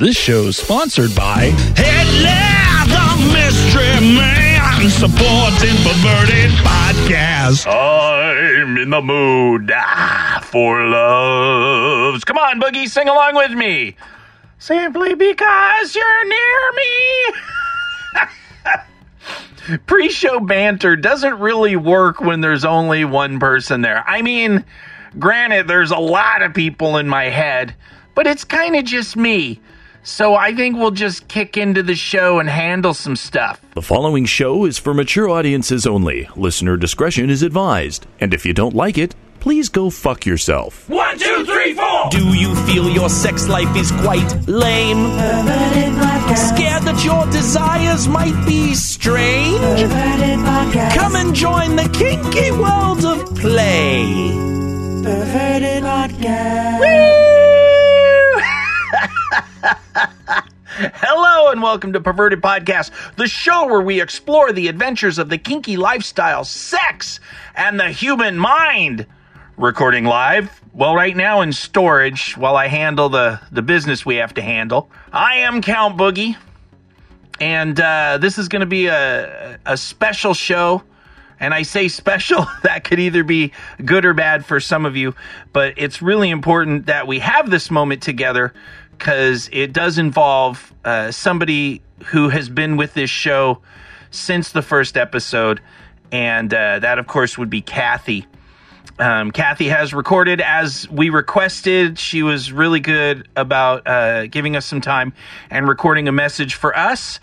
This show is sponsored by Hitler, the mystery man, supporting perverted podcast. I'm in the mood for loves. Come on, Boogie, sing along with me. Simply because you're near me. Pre show banter doesn't really work when there's only one person there. I mean, granted, there's a lot of people in my head, but it's kind of just me. So I think we'll just kick into the show and handle some stuff. The following show is for mature audiences only. Listener discretion is advised. And if you don't like it, please go fuck yourself. One, two, three, four. Do you feel your sex life is quite lame? Scared that your desires might be strange? Come and join the kinky world of play. Hello and welcome to Perverted Podcast, the show where we explore the adventures of the kinky lifestyle, sex, and the human mind. Recording live, well, right now in storage while I handle the, the business we have to handle. I am Count Boogie, and uh, this is going to be a, a special show. And I say special, that could either be good or bad for some of you, but it's really important that we have this moment together because it does involve uh, somebody who has been with this show since the first episode. And uh, that, of course, would be Kathy. Um, Kathy has recorded as we requested. She was really good about uh, giving us some time and recording a message for us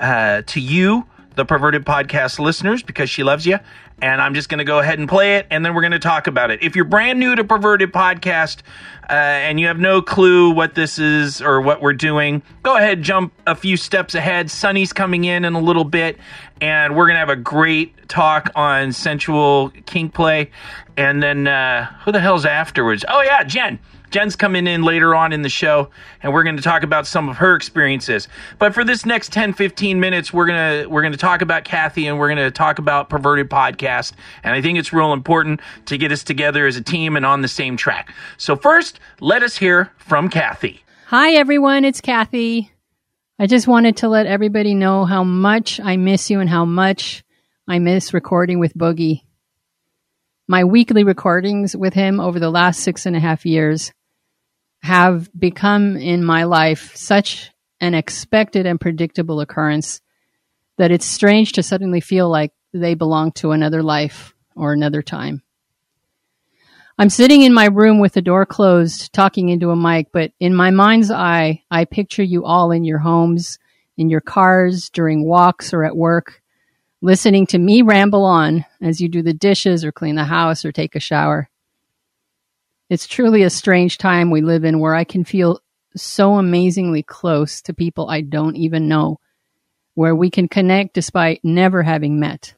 uh, to you, the Perverted Podcast listeners, because she loves you. And I'm just going to go ahead and play it, and then we're going to talk about it. If you're brand new to Perverted Podcast uh, and you have no clue what this is or what we're doing, go ahead, jump a few steps ahead. Sunny's coming in in a little bit, and we're going to have a great talk on sensual kink play. And then uh, who the hell's afterwards? Oh, yeah, Jen. Jen's coming in later on in the show, and we're going to talk about some of her experiences. But for this next 10, 15 minutes, we're gonna we're gonna talk about Kathy, and we're gonna talk about Perverted Podcast. And I think it's real important to get us together as a team and on the same track. So first, let us hear from Kathy. Hi, everyone. It's Kathy. I just wanted to let everybody know how much I miss you and how much I miss recording with Boogie. My weekly recordings with him over the last six and a half years have become in my life such an expected and predictable occurrence that it's strange to suddenly feel like they belong to another life or another time. I'm sitting in my room with the door closed, talking into a mic, but in my mind's eye, I picture you all in your homes, in your cars, during walks or at work, listening to me ramble on as you do the dishes or clean the house or take a shower. It's truly a strange time we live in where I can feel so amazingly close to people I don't even know, where we can connect despite never having met.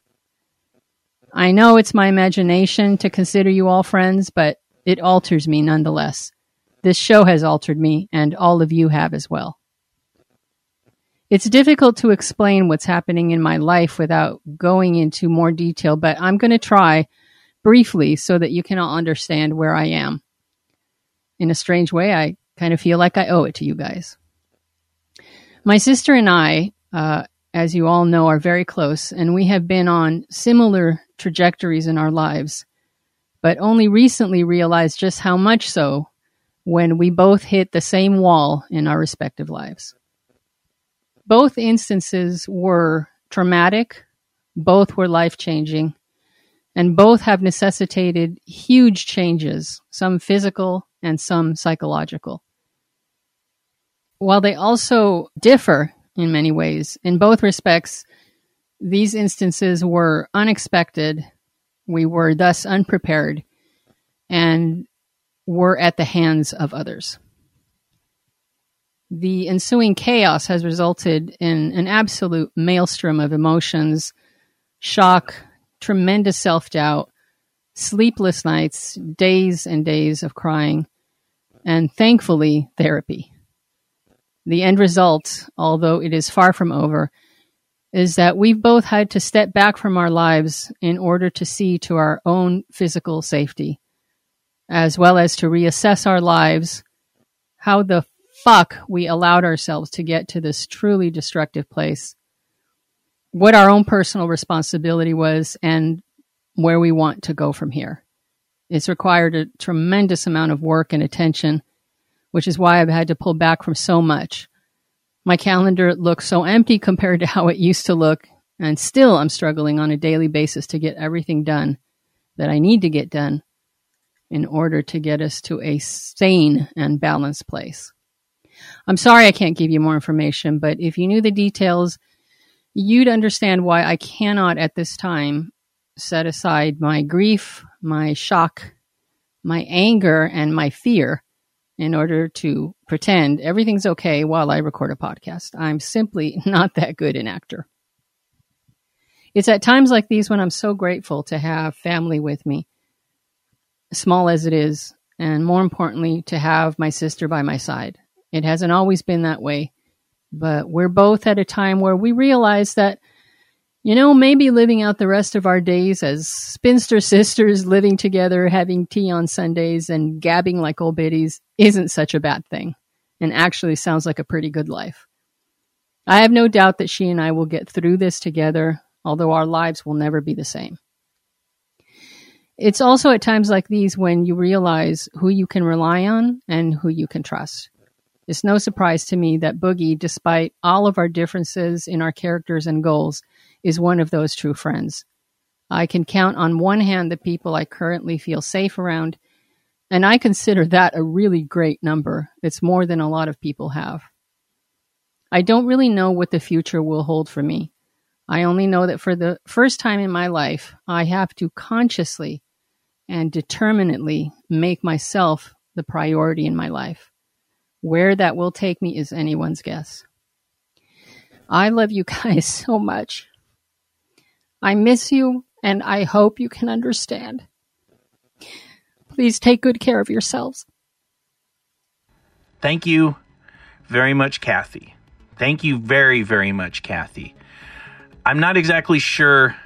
I know it's my imagination to consider you all friends, but it alters me nonetheless. This show has altered me, and all of you have as well. It's difficult to explain what's happening in my life without going into more detail, but I'm going to try briefly so that you can all understand where I am. In a strange way, I kind of feel like I owe it to you guys. My sister and I, uh, as you all know, are very close, and we have been on similar trajectories in our lives, but only recently realized just how much so when we both hit the same wall in our respective lives. Both instances were traumatic, both were life changing, and both have necessitated huge changes, some physical and some psychological. While they also differ in many ways, in both respects, these instances were unexpected. We were thus unprepared and were at the hands of others. The ensuing chaos has resulted in an absolute maelstrom of emotions, shock, tremendous self doubt, sleepless nights, days and days of crying, and thankfully, therapy. The end result, although it is far from over, is that we've both had to step back from our lives in order to see to our own physical safety, as well as to reassess our lives. How the fuck we allowed ourselves to get to this truly destructive place, what our own personal responsibility was, and where we want to go from here. It's required a tremendous amount of work and attention, which is why I've had to pull back from so much. My calendar looks so empty compared to how it used to look, and still I'm struggling on a daily basis to get everything done that I need to get done in order to get us to a sane and balanced place. I'm sorry I can't give you more information, but if you knew the details, you'd understand why I cannot at this time set aside my grief, my shock, my anger, and my fear in order to pretend everything's okay while I record a podcast. I'm simply not that good an actor. It's at times like these when I'm so grateful to have family with me small as it is, and more importantly, to have my sister by my side. It hasn't always been that way, but we're both at a time where we realize that, you know, maybe living out the rest of our days as spinster sisters living together, having tea on Sundays, and gabbing like old biddies isn't such a bad thing, and actually sounds like a pretty good life. I have no doubt that she and I will get through this together, although our lives will never be the same. It's also at times like these when you realize who you can rely on and who you can trust. It's no surprise to me that Boogie, despite all of our differences in our characters and goals, is one of those true friends. I can count on one hand the people I currently feel safe around, and I consider that a really great number. It's more than a lot of people have. I don't really know what the future will hold for me. I only know that for the first time in my life, I have to consciously and determinately make myself the priority in my life. Where that will take me is anyone's guess. I love you guys so much. I miss you, and I hope you can understand. Please take good care of yourselves. Thank you very much, Kathy. Thank you very, very much, Kathy. I'm not exactly sure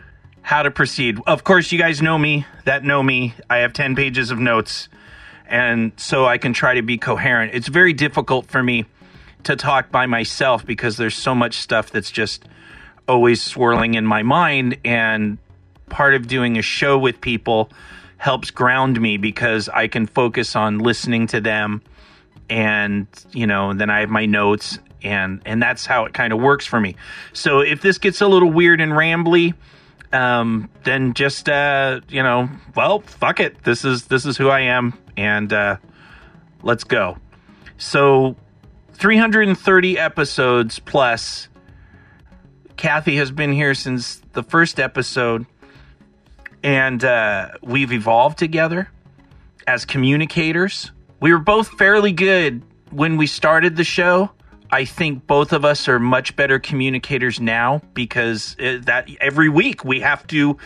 how to proceed. Of course, you guys know me, that know me. I have 10 pages of notes, and so I can try to be coherent. It's very difficult for me to talk by myself because there's so much stuff that's just always swirling in my mind. And part of doing a show with people helps ground me because I can focus on listening to them. And, you know, then I have my notes and and that's how it kind of works for me. So if this gets a little weird and rambly, um, then just uh, you know, well, fuck it. This is this is who I am, and uh, let's go. So, 330 episodes plus. Kathy has been here since the first episode, and uh, we've evolved together as communicators. We were both fairly good when we started the show I think both of us are much better communicators now because uh, that every week we have to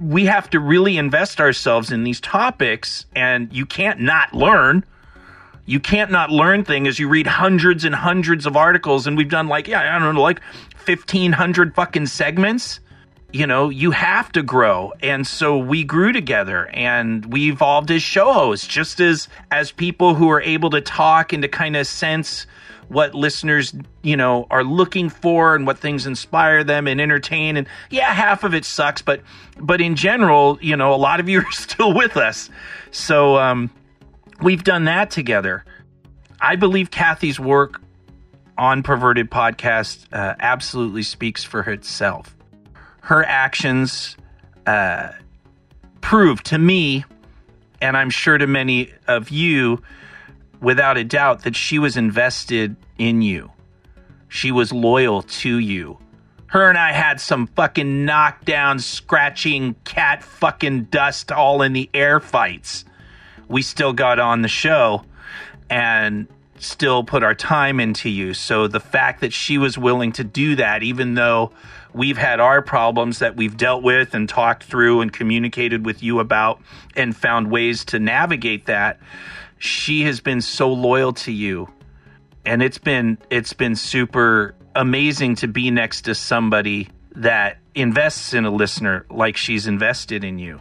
we have to really invest ourselves in these topics and you can't not learn. You can't not learn things. You read hundreds and hundreds of articles and we've done like yeah I don't know like 1500 fucking segments. You know you have to grow. And so we grew together and we evolved as show hosts just as as people who are able to talk and to kind of sense what listeners, you know, are looking for and what things inspire them and entertain. And yeah, half of it sucks, but but in general, you know, a lot of you are still with us. So um, we've done that together. I believe Kathy's work on Perverted Podcast uh, absolutely speaks for itself. Her actions uh, prove to me, and I'm sure to many of you, without a doubt that she was invested in you. She was loyal to you. Her and I had some fucking knockdown, scratching, cat fucking dust all in the air fights. We still got on the show and still put our time into you. So the fact that she was willing to do that, even though we've had our problems that we've dealt with and talked through and communicated with you about and found ways to navigate that, she has been so loyal to you and it's been it's been super amazing to be next to somebody that invests in a listener like she's invested in you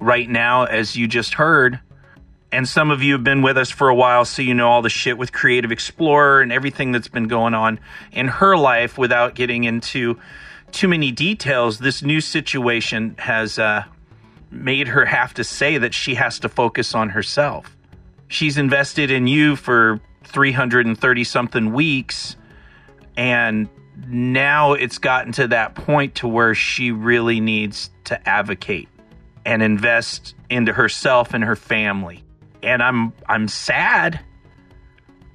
right now as you just heard and some of you have been with us for a while, so you know all the shit with Creative Explorer and everything that's been going on in her life without getting into too many details. This new situation has uh, made her have to say that she has to focus on herself. She's invested in you for 330 something weeks, and now it's gotten to that point to where she really needs to advocate and invest into herself and her family and I'm I'm sad.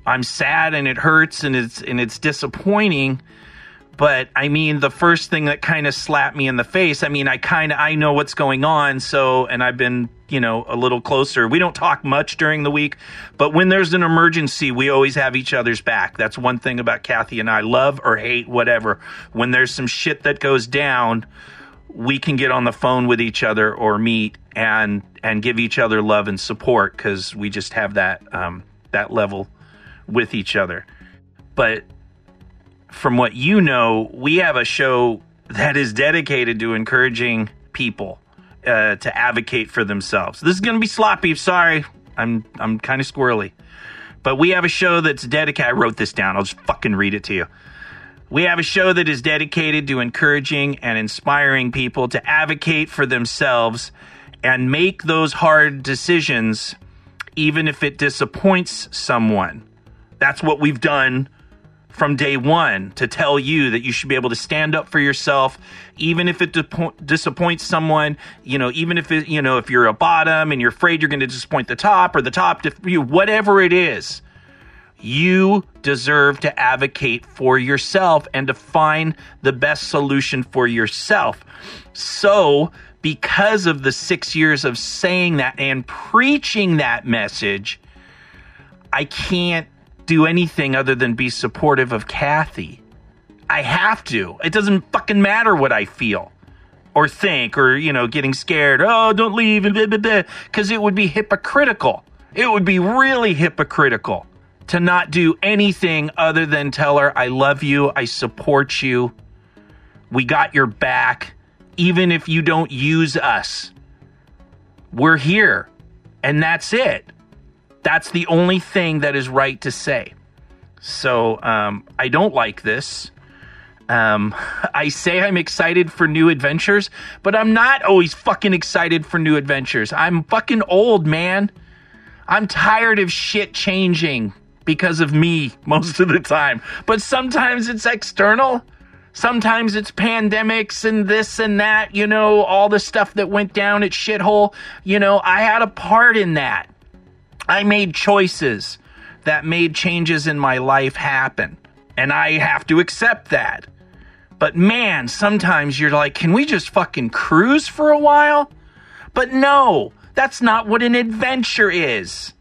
I'm sad and it hurts and it's and it's disappointing. But I mean, the first thing that kind of slapped me in the face. I mean, I kind of I know what's going on, so and I've been you know a little closer. We don't talk much during the week, but when there's an emergency, we always have each other's back. That's one thing about Kathy and I. Love or hate, whatever. When there's some shit that goes down, we can get on the phone with each other or meet and and give each other love and support because we just have that um, that level with each other. But from what you know, we have a show that is dedicated to encouraging people uh, to advocate for themselves. This is going to be sloppy. Sorry, I'm I'm kind of squirrely, but we have a show that's dedicated. I wrote this down. I'll just fucking read it to you. We have a show that is dedicated to encouraging and inspiring people to advocate for themselves and make those hard decisions, even if it disappoints someone. That's what we've done from day one to tell you that you should be able to stand up for yourself, even if it disappoints someone. You know, even if it, you know, if you're a bottom and you're afraid you're going to disappoint the top or the top, you whatever it is you deserve to advocate for yourself and to find the best solution for yourself. So, because of the six years of saying that and preaching that message, I can't do anything other than be supportive of Kathy. I have to. It doesn't fucking matter what I feel or think or, you know, getting scared. Oh, don't leave. Because it would be hypocritical. It would be really hypocritical to not do anything other than tell her, I love you, I support you, we got your back, even if you don't use us. We're here, and that's it. That's the only thing that is right to say. So um, I don't like this. Um, I say I'm excited for new adventures, but I'm not always fucking excited for new adventures. I'm fucking old, man. I'm tired of shit changing because of me most of the time. But sometimes it's external. Sometimes it's pandemics and this and that, you know, all the stuff that went down at shithole. You know, I had a part in that. I made choices that made changes in my life happen. And I have to accept that. But man, sometimes you're like, can we just fucking cruise for a while? But no, that's not what an adventure is.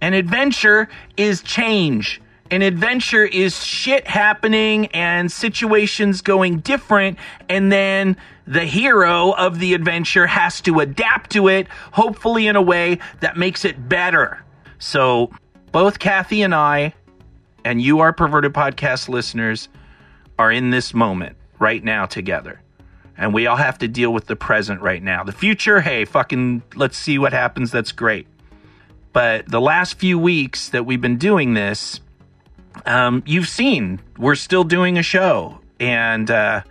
An adventure is change. An adventure is shit happening and situations going different, and then the hero of the adventure has to adapt to it, hopefully in a way that makes it better. So, both Kathy and I, and you, our perverted podcast listeners, are in this moment right now together. And we all have to deal with the present right now. The future, hey, fucking, let's see what happens. That's great. But the last few weeks that we've been doing this, um, you've seen we're still doing a show, and uh,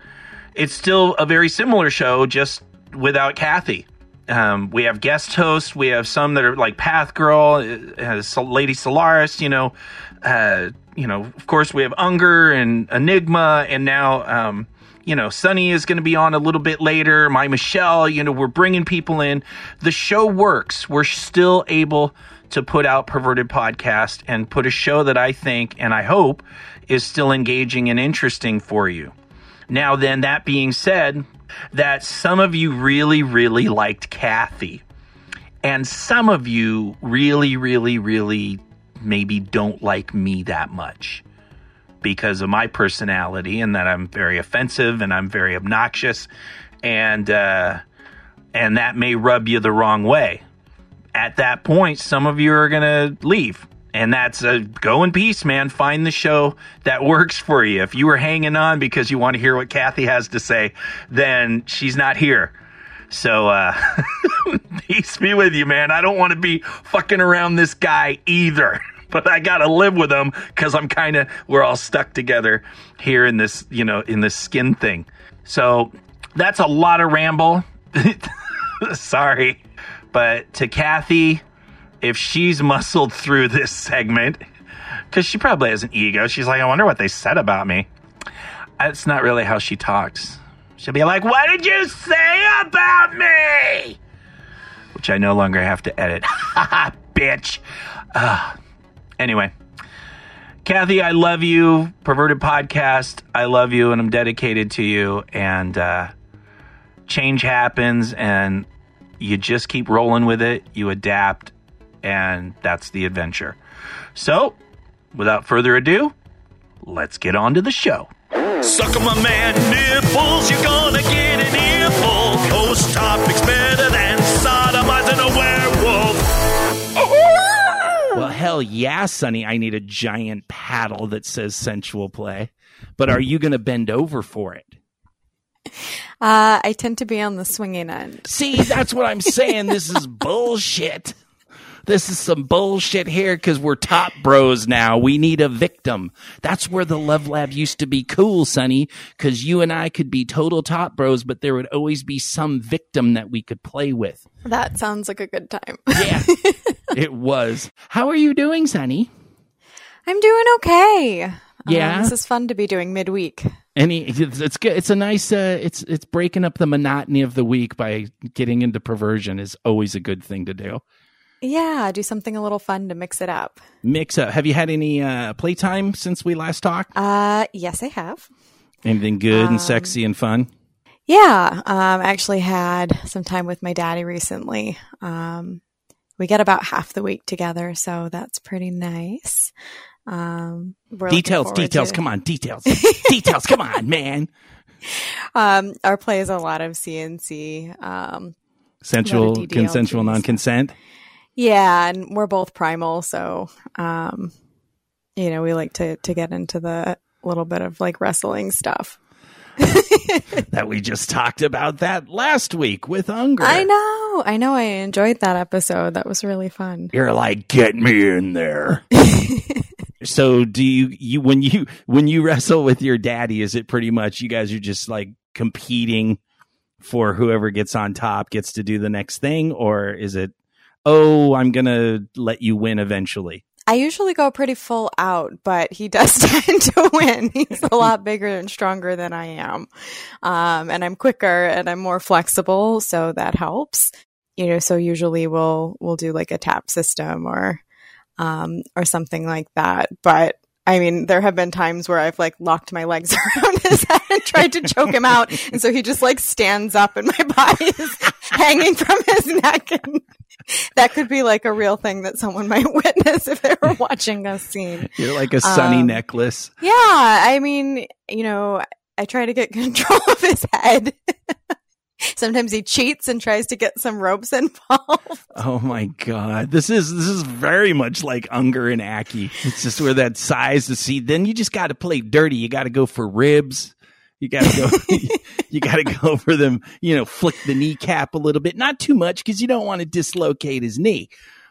it's still a very similar show, just without Kathy. Um, we have guest hosts. We have some that are like Path Girl, uh, Lady Solaris. You know, uh, you know. Of course, we have Unger and Enigma, and now um, you know, Sunny is going to be on a little bit later. My Michelle, you know, we're bringing people in. The show works. We're still able to put out Perverted Podcast and put a show that I think and I hope is still engaging and interesting for you. Now, then, that being said, that some of you really, really liked Kathy, and some of you really, really, really maybe don't like me that much because of my personality and that I'm very offensive and I'm very obnoxious, and uh, and that may rub you the wrong way at that point, some of you are going to leave. And that's a go in peace, man. Find the show that works for you. If you were hanging on because you want to hear what Kathy has to say, then she's not here. So, uh, peace be with you, man. I don't want to be fucking around this guy either. But I gotta live with him because I'm kind of, we're all stuck together here in this, you know, in this skin thing. So that's a lot of ramble. Sorry. But to Kathy, if she's muscled through this segment, because she probably has an ego, she's like, I wonder what they said about me. That's not really how she talks. She'll be like, What did you say about me? Which I no longer have to edit. Bitch. Uh, anyway, Kathy, I love you. Perverted Podcast, I love you and I'm dedicated to you. And uh, change happens and you just keep rolling with it, you adapt, and that's the adventure. So, without further ado, let's get on to the show. Suck on my man nipples, you're gonna get an earful. Host topics better than sodomizing a werewolf. Well, hell yeah, Sonny. I need a giant paddle that says sensual play. But are you going to bend over for it? Uh, I tend to be on the swinging end. See, that's what I'm saying. This is bullshit. This is some bullshit here because we're top bros now. We need a victim. That's where the Love Lab used to be cool, Sonny, because you and I could be total top bros, but there would always be some victim that we could play with. That sounds like a good time. Yeah, it was. How are you doing, Sonny? I'm doing okay. Um, Yeah? this is fun to be doing midweek. Any, it's, it's good. It's a nice. Uh, it's it's breaking up the monotony of the week by getting into perversion is always a good thing to do. Yeah, do something a little fun to mix it up. Mix up. Have you had any uh, playtime since we last talked? Uh, yes, I have. Anything good Um, and sexy and fun? Yeah, um, I actually had some time with my daddy recently. Um, we get about half the week together, so that's pretty nice. Um, Details, details. to- Come on, details, details. Come on, man. Um, our play is a lot of CNC. Um, Sensual, consensual, non-consent. yeah, and we're both primal, so um, you know, we like to to get into the little bit of like wrestling stuff. That we just talked about that last week with Unger. I know, I know, I enjoyed that episode. That was really fun. You're like, get me in there. so do you you when you when you wrestle with your daddy, is it pretty much you guys are just like competing for whoever gets on top gets to do the next thing, or is it oh I'm gonna let you win eventually? I usually go pretty full out, but he does tend to win. He's a lot bigger and stronger than I am. Um, and I'm quicker and I'm more flexible, so that helps. You know, so usually we'll we'll do like a tap system or um or something like that. But I mean, there have been times where I've like locked my legs around his head and tried to choke him out. And so he just like stands up and my body is hanging from his neck. And that could be like a real thing that someone might witness if they were watching a scene. You're like a sunny Um, necklace. Yeah. I mean, you know, I try to get control of his head. Sometimes he cheats and tries to get some ropes involved. Oh my god. This is this is very much like Unger and Aki. It's just where that size to see then you just gotta play dirty. You gotta go for ribs. You gotta go you gotta go for them, you know, flick the kneecap a little bit. Not too much because you don't want to dislocate his knee.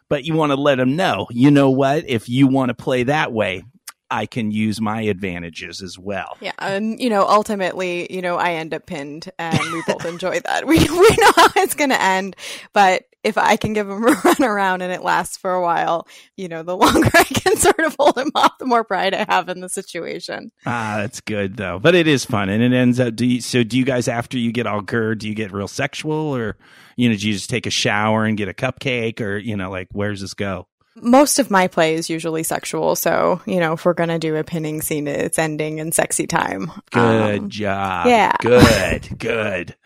But you want to let him know, you know what, if you want to play that way, I can use my advantages as well. Yeah. And, you know, ultimately, you know, I end up pinned and we both enjoy that. We, we know how it's going to end. But if I can give him a run around and it lasts for a while, you know, the longer I can sort of hold him off, the more pride I have in the situation. Ah, that's good though. But it is fun, and it ends up. Do you, so? Do you guys after you get all good? Do you get real sexual, or you know, do you just take a shower and get a cupcake, or you know, like where's this go? Most of my play is usually sexual. So, you know, if we're going to do a pinning scene, it's ending in sexy time. Good Um, job. yeah. Good. Good.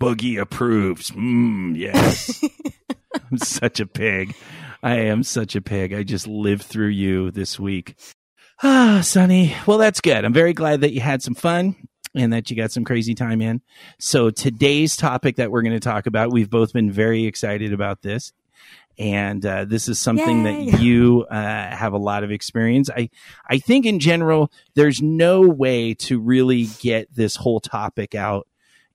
Boogie approves. Mm, yes. I'm such a pig. I am such a pig. I just lived through you this week. Ah, Sonny. Well, that's good. I'm very glad that you had some fun and that you got some crazy time in. So today's topic that we're going to talk about, we've both been very excited about this. And uh, this is something Yay. that you uh, have a lot of experience. I, I think in general, there's no way to really get this whole topic out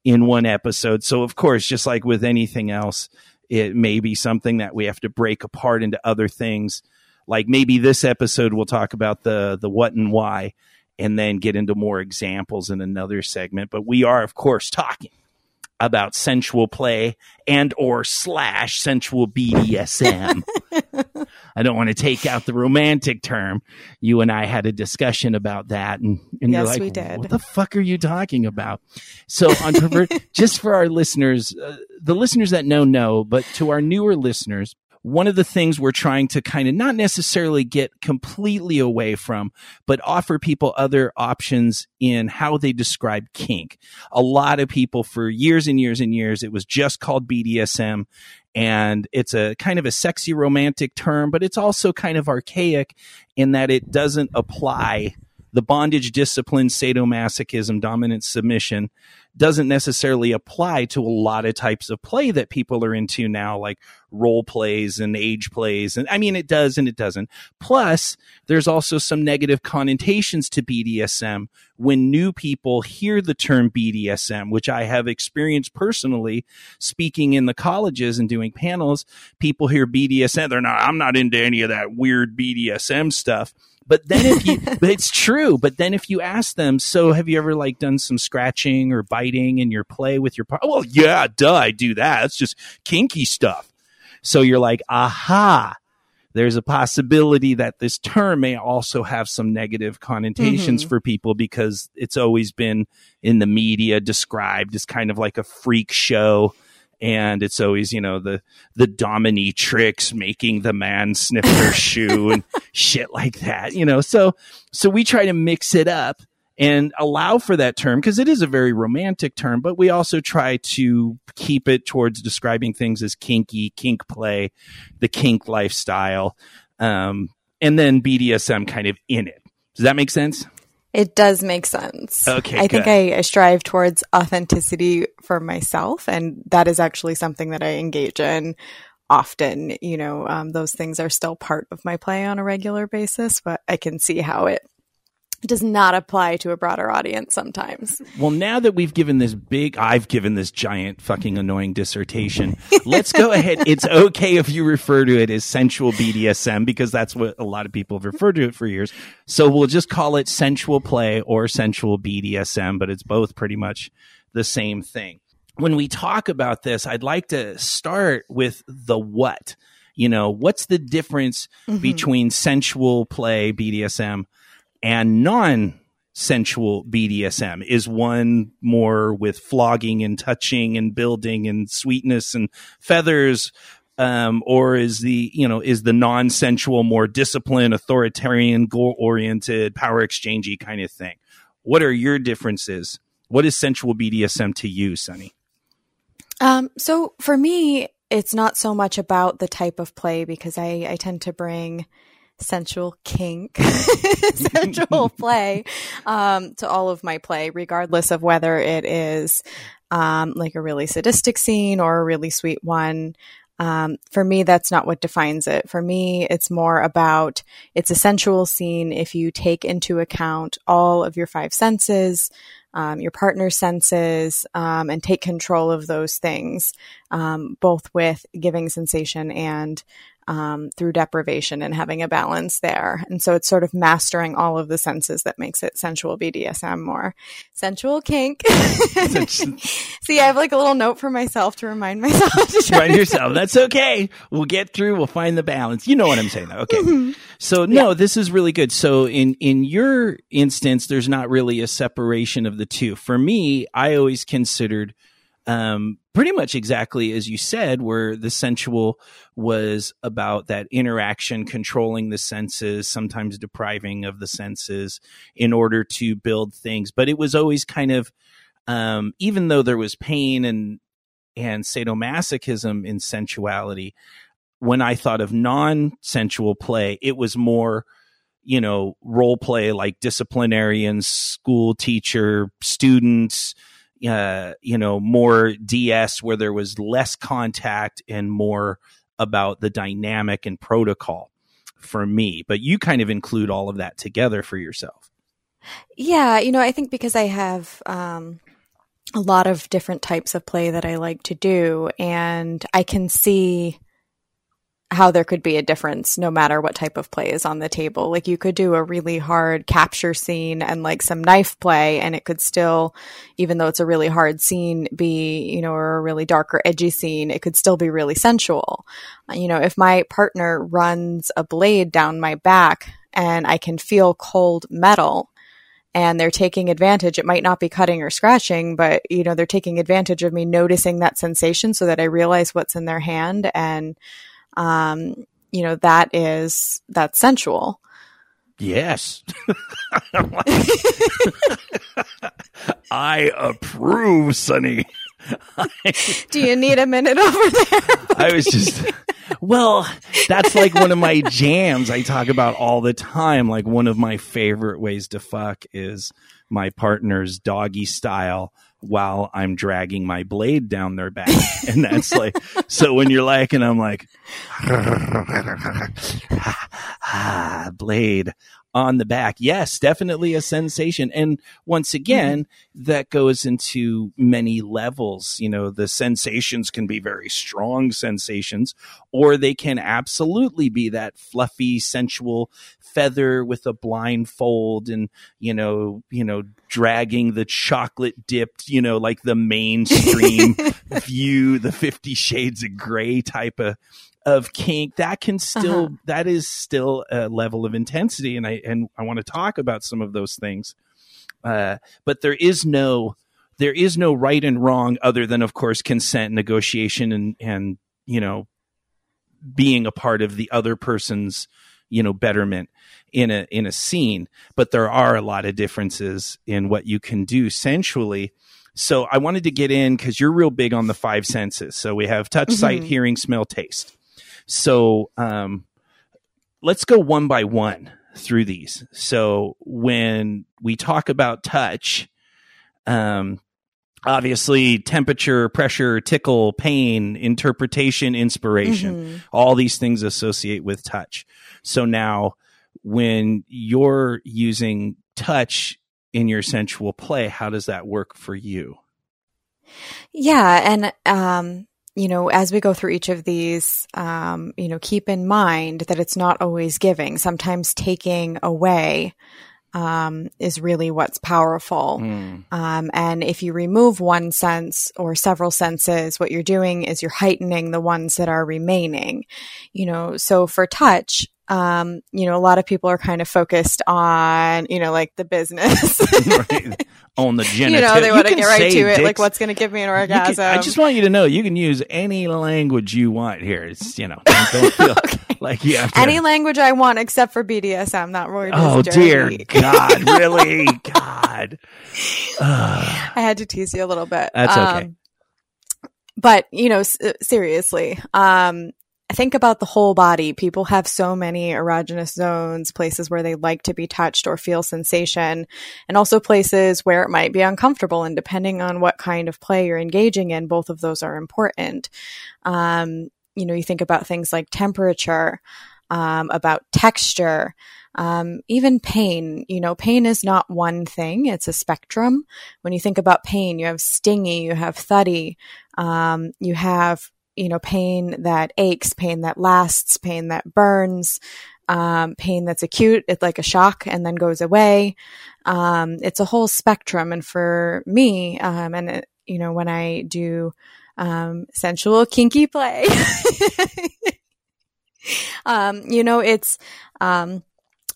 in one episode. So, of course, just like with anything else, it may be something that we have to break apart into other things. Like maybe this episode we'll talk about the the what and why, and then get into more examples in another segment. But we are, of course, talking about sensual play and or slash sensual BDSM. I don't want to take out the romantic term. You and I had a discussion about that, and, and Yes, you're like, we did. "What the fuck are you talking about?" So, on pervert, just for our listeners, uh, the listeners that know know, but to our newer listeners, one of the things we're trying to kind of not necessarily get completely away from, but offer people other options in how they describe kink. A lot of people for years and years and years, it was just called BDSM. And it's a kind of a sexy romantic term, but it's also kind of archaic in that it doesn't apply the bondage discipline, sadomasochism, dominant submission doesn't necessarily apply to a lot of types of play that people are into now, like role plays and age plays. And I mean, it does and it doesn't. Plus, there's also some negative connotations to BDSM when new people hear the term BDSM, which I have experienced personally speaking in the colleges and doing panels. People hear BDSM, they're not, I'm not into any of that weird BDSM stuff. But then if you, but it's true. But then if you ask them, so have you ever like done some scratching or biting in your play with your partner? Well, oh, yeah, duh, I do that. It's just kinky stuff. So you're like, aha, there's a possibility that this term may also have some negative connotations mm-hmm. for people because it's always been in the media described as kind of like a freak show. And it's always, you know, the the dominatrix making the man sniff her shoe and shit like that, you know. So so we try to mix it up and allow for that term because it is a very romantic term, but we also try to keep it towards describing things as kinky, kink play, the kink lifestyle, um, and then BDSM kind of in it. Does that make sense? It does make sense. Okay, I think. I, I strive towards authenticity for myself, and that is actually something that I engage in often. You know, um, those things are still part of my play on a regular basis, but I can see how it does not apply to a broader audience sometimes. Well, now that we've given this big, I've given this giant fucking annoying dissertation. let's go ahead. It's okay if you refer to it as sensual BDSM because that's what a lot of people have referred to it for years. So we'll just call it sensual play or sensual BDSM, but it's both pretty much the same thing. When we talk about this, I'd like to start with the what. You know, what's the difference mm-hmm. between sensual play BDSM and non sensual BDSM? Is one more with flogging and touching and building and sweetness and feathers? Um, or is the, you know, is the non sensual more disciplined, authoritarian, goal oriented, power exchangey kind of thing? What are your differences? What is sensual BDSM to you, Sunny? Um, so for me, it's not so much about the type of play because I, I tend to bring sensual kink, sensual play, um, to all of my play, regardless of whether it is, um, like a really sadistic scene or a really sweet one. Um, for me, that's not what defines it. For me, it's more about it's a sensual scene if you take into account all of your five senses, um, your partner's senses, um, and take control of those things, um, both with giving sensation and um, through deprivation and having a balance there. And so it's sort of mastering all of the senses that makes it sensual BDSM more sensual kink. See, I have like a little note for myself to remind myself to Remind yourself. That's okay. We'll get through. We'll find the balance. You know what I'm saying. though. Okay. So no, this is really good. So in, in your instance, there's not really a separation of the two. For me, I always considered, um, pretty much exactly as you said, where the sensual was about that interaction, controlling the senses, sometimes depriving of the senses in order to build things. But it was always kind of, um, even though there was pain and and sadomasochism in sensuality, when I thought of non sensual play, it was more, you know, role play like disciplinarians, school teacher, students, uh, you know, more DS where there was less contact and more about the dynamic and protocol for me. But you kind of include all of that together for yourself. Yeah, you know, I think because I have um, a lot of different types of play that I like to do, and I can see how there could be a difference no matter what type of play is on the table. Like you could do a really hard capture scene and like some knife play and it could still, even though it's a really hard scene, be, you know, or a really dark or edgy scene, it could still be really sensual. You know, if my partner runs a blade down my back and I can feel cold metal, and they're taking advantage. It might not be cutting or scratching, but you know, they're taking advantage of me noticing that sensation so that I realize what's in their hand and um, you know, that is that's sensual. Yes. I approve, Sonny. Do you need a minute over there? I was just, well, that's like one of my jams I talk about all the time. Like one of my favorite ways to fuck is my partner's doggy style while I'm dragging my blade down their back. And that's like, so when you're like, and I'm like, ah, blade on the back. Yes, definitely a sensation. And once again, mm-hmm. that goes into many levels. You know, the sensations can be very strong sensations, or they can absolutely be that fluffy, sensual feather with a blindfold and, you know, you know, dragging the chocolate dipped, you know, like the mainstream view, the 50 shades of gray type of of kink that can still uh-huh. that is still a level of intensity. And i and i want to talk about some of those things. Uh, but there is no there is no right and wrong other than of course consent negotiation and and you know being a part of the other person's you know betterment in a in a scene. But there are a lot of differences in what you can do sensually. So i wanted to get in because you're real big on the five senses. So we have touch mm-hmm. sight hearing smell taste so um, let's go one by one through these. So when we talk about touch, um, obviously temperature, pressure, tickle, pain, interpretation, inspiration, mm-hmm. all these things associate with touch. So now when you're using touch in your sensual play, how does that work for you? Yeah. And, um, you know, as we go through each of these, um, you know, keep in mind that it's not always giving. Sometimes taking away um, is really what's powerful. Mm. Um, and if you remove one sense or several senses, what you're doing is you're heightening the ones that are remaining. You know, so for touch, um, you know, a lot of people are kind of focused on, you know, like the business. right. On the genital. You know, they want to get right to it, like what's going to give me an orgasm. Can, I just want you to know you can use any language you want here. It's, you know, don't feel okay. like you have to. Any language I want except for BDSM, not really. Oh, dear God. Really? God. I had to tease you a little bit. That's okay. Um, but, you know, s- seriously, um, think about the whole body. People have so many erogenous zones, places where they like to be touched or feel sensation, and also places where it might be uncomfortable. And depending on what kind of play you're engaging in, both of those are important. Um, you know, you think about things like temperature, um, about texture, um, even pain. You know, pain is not one thing, it's a spectrum. When you think about pain, you have stingy, you have thuddy, um, you have you know, pain that aches, pain that lasts, pain that burns, um, pain that's acute, it's like a shock and then goes away. Um, it's a whole spectrum. And for me, um, and, it, you know, when I do, um, sensual kinky play, um, you know, it's, um,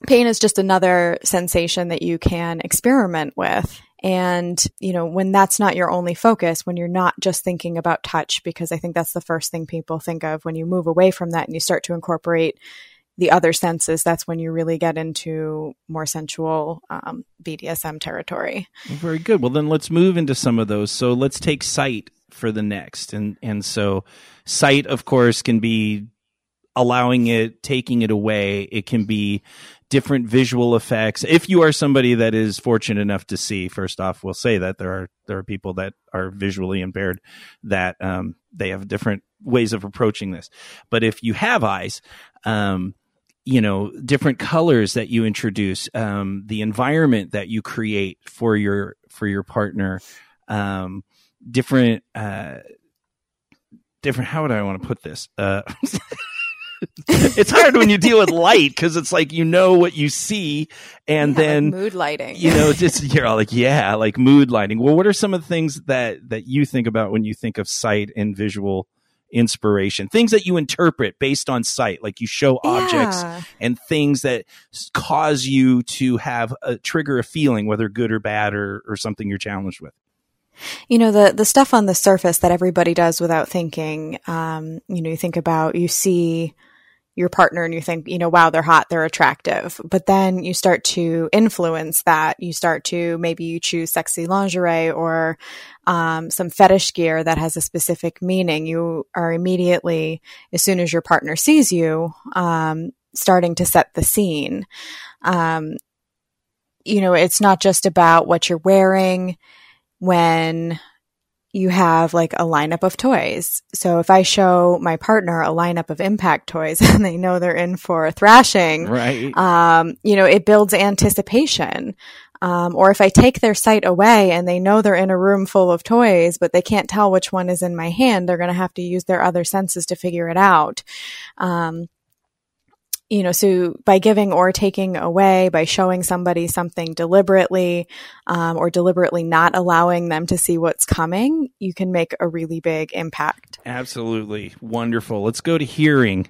pain is just another sensation that you can experiment with. And, you know, when that's not your only focus, when you're not just thinking about touch, because I think that's the first thing people think of when you move away from that and you start to incorporate the other senses, that's when you really get into more sensual um, BDSM territory. Very good. Well, then let's move into some of those. So let's take sight for the next, and and so sight, of course, can be allowing it, taking it away. It can be different visual effects. If you are somebody that is fortunate enough to see, first off, we'll say that there are there are people that are visually impaired that um, they have different ways of approaching this. But if you have eyes, um, you know, different colors that you introduce, um, the environment that you create for your for your partner. um, different, uh, different. How would I want to put this? Uh, it's hard when you deal with light because it's like you know what you see, and Yeah, then like mood lighting. you know, just you're all like, yeah, like mood lighting. Well, what are some of the things that that you think about when you think of sight and visual inspiration? Things that you interpret based on sight, like you show objects Yeah. and things that cause you to have a trigger a feeling, whether good or bad or or something you're challenged with. You know, the, the stuff on the surface that everybody does without thinking, um, you know, you think about, you see your partner and you think, you know, wow, they're hot, they're attractive. But then you start to influence that. You start to maybe you choose sexy lingerie or um, some fetish gear that has a specific meaning. You are immediately, as soon as your partner sees you, um, starting to set the scene. Um, you know, it's not just about what you're wearing when you have like a lineup of toys. So if I show my partner a lineup of impact toys and they know they're in for a thrashing, Right. um, you know, it builds anticipation. Um, or if I take their sight away and they know they're in a room full of toys, but they can't tell which one is in my hand, they're going to have to use their other senses to figure it out. Um, you know, so by giving or taking away, by showing somebody something deliberately, um, or deliberately not allowing them to see what's coming, you can make a really big impact. Absolutely wonderful. Let's go to hearing.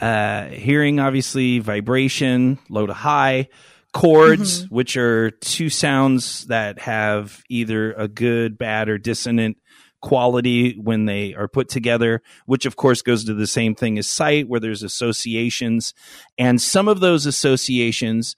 Uh, hearing, obviously, vibration, low to high, chords, which are two sounds that have either a good, bad, or dissonant quality when they are put together, which of course goes to the same thing as sight, where there's associations. And some of those associations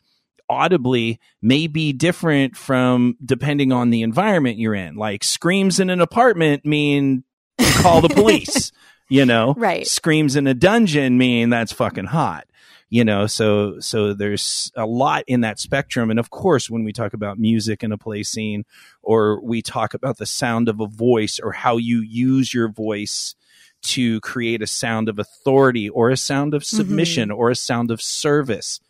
audibly may be different from depending on the environment you're in. Like screams in an apartment mean call the police, you know? Right. Screams in a dungeon mean that's fucking hot. You know, so so there's a lot in that spectrum. And of course, when we talk about music in a play scene, or we talk about the sound of a voice or how you use your voice to create a sound of authority or a sound of submission or a sound of service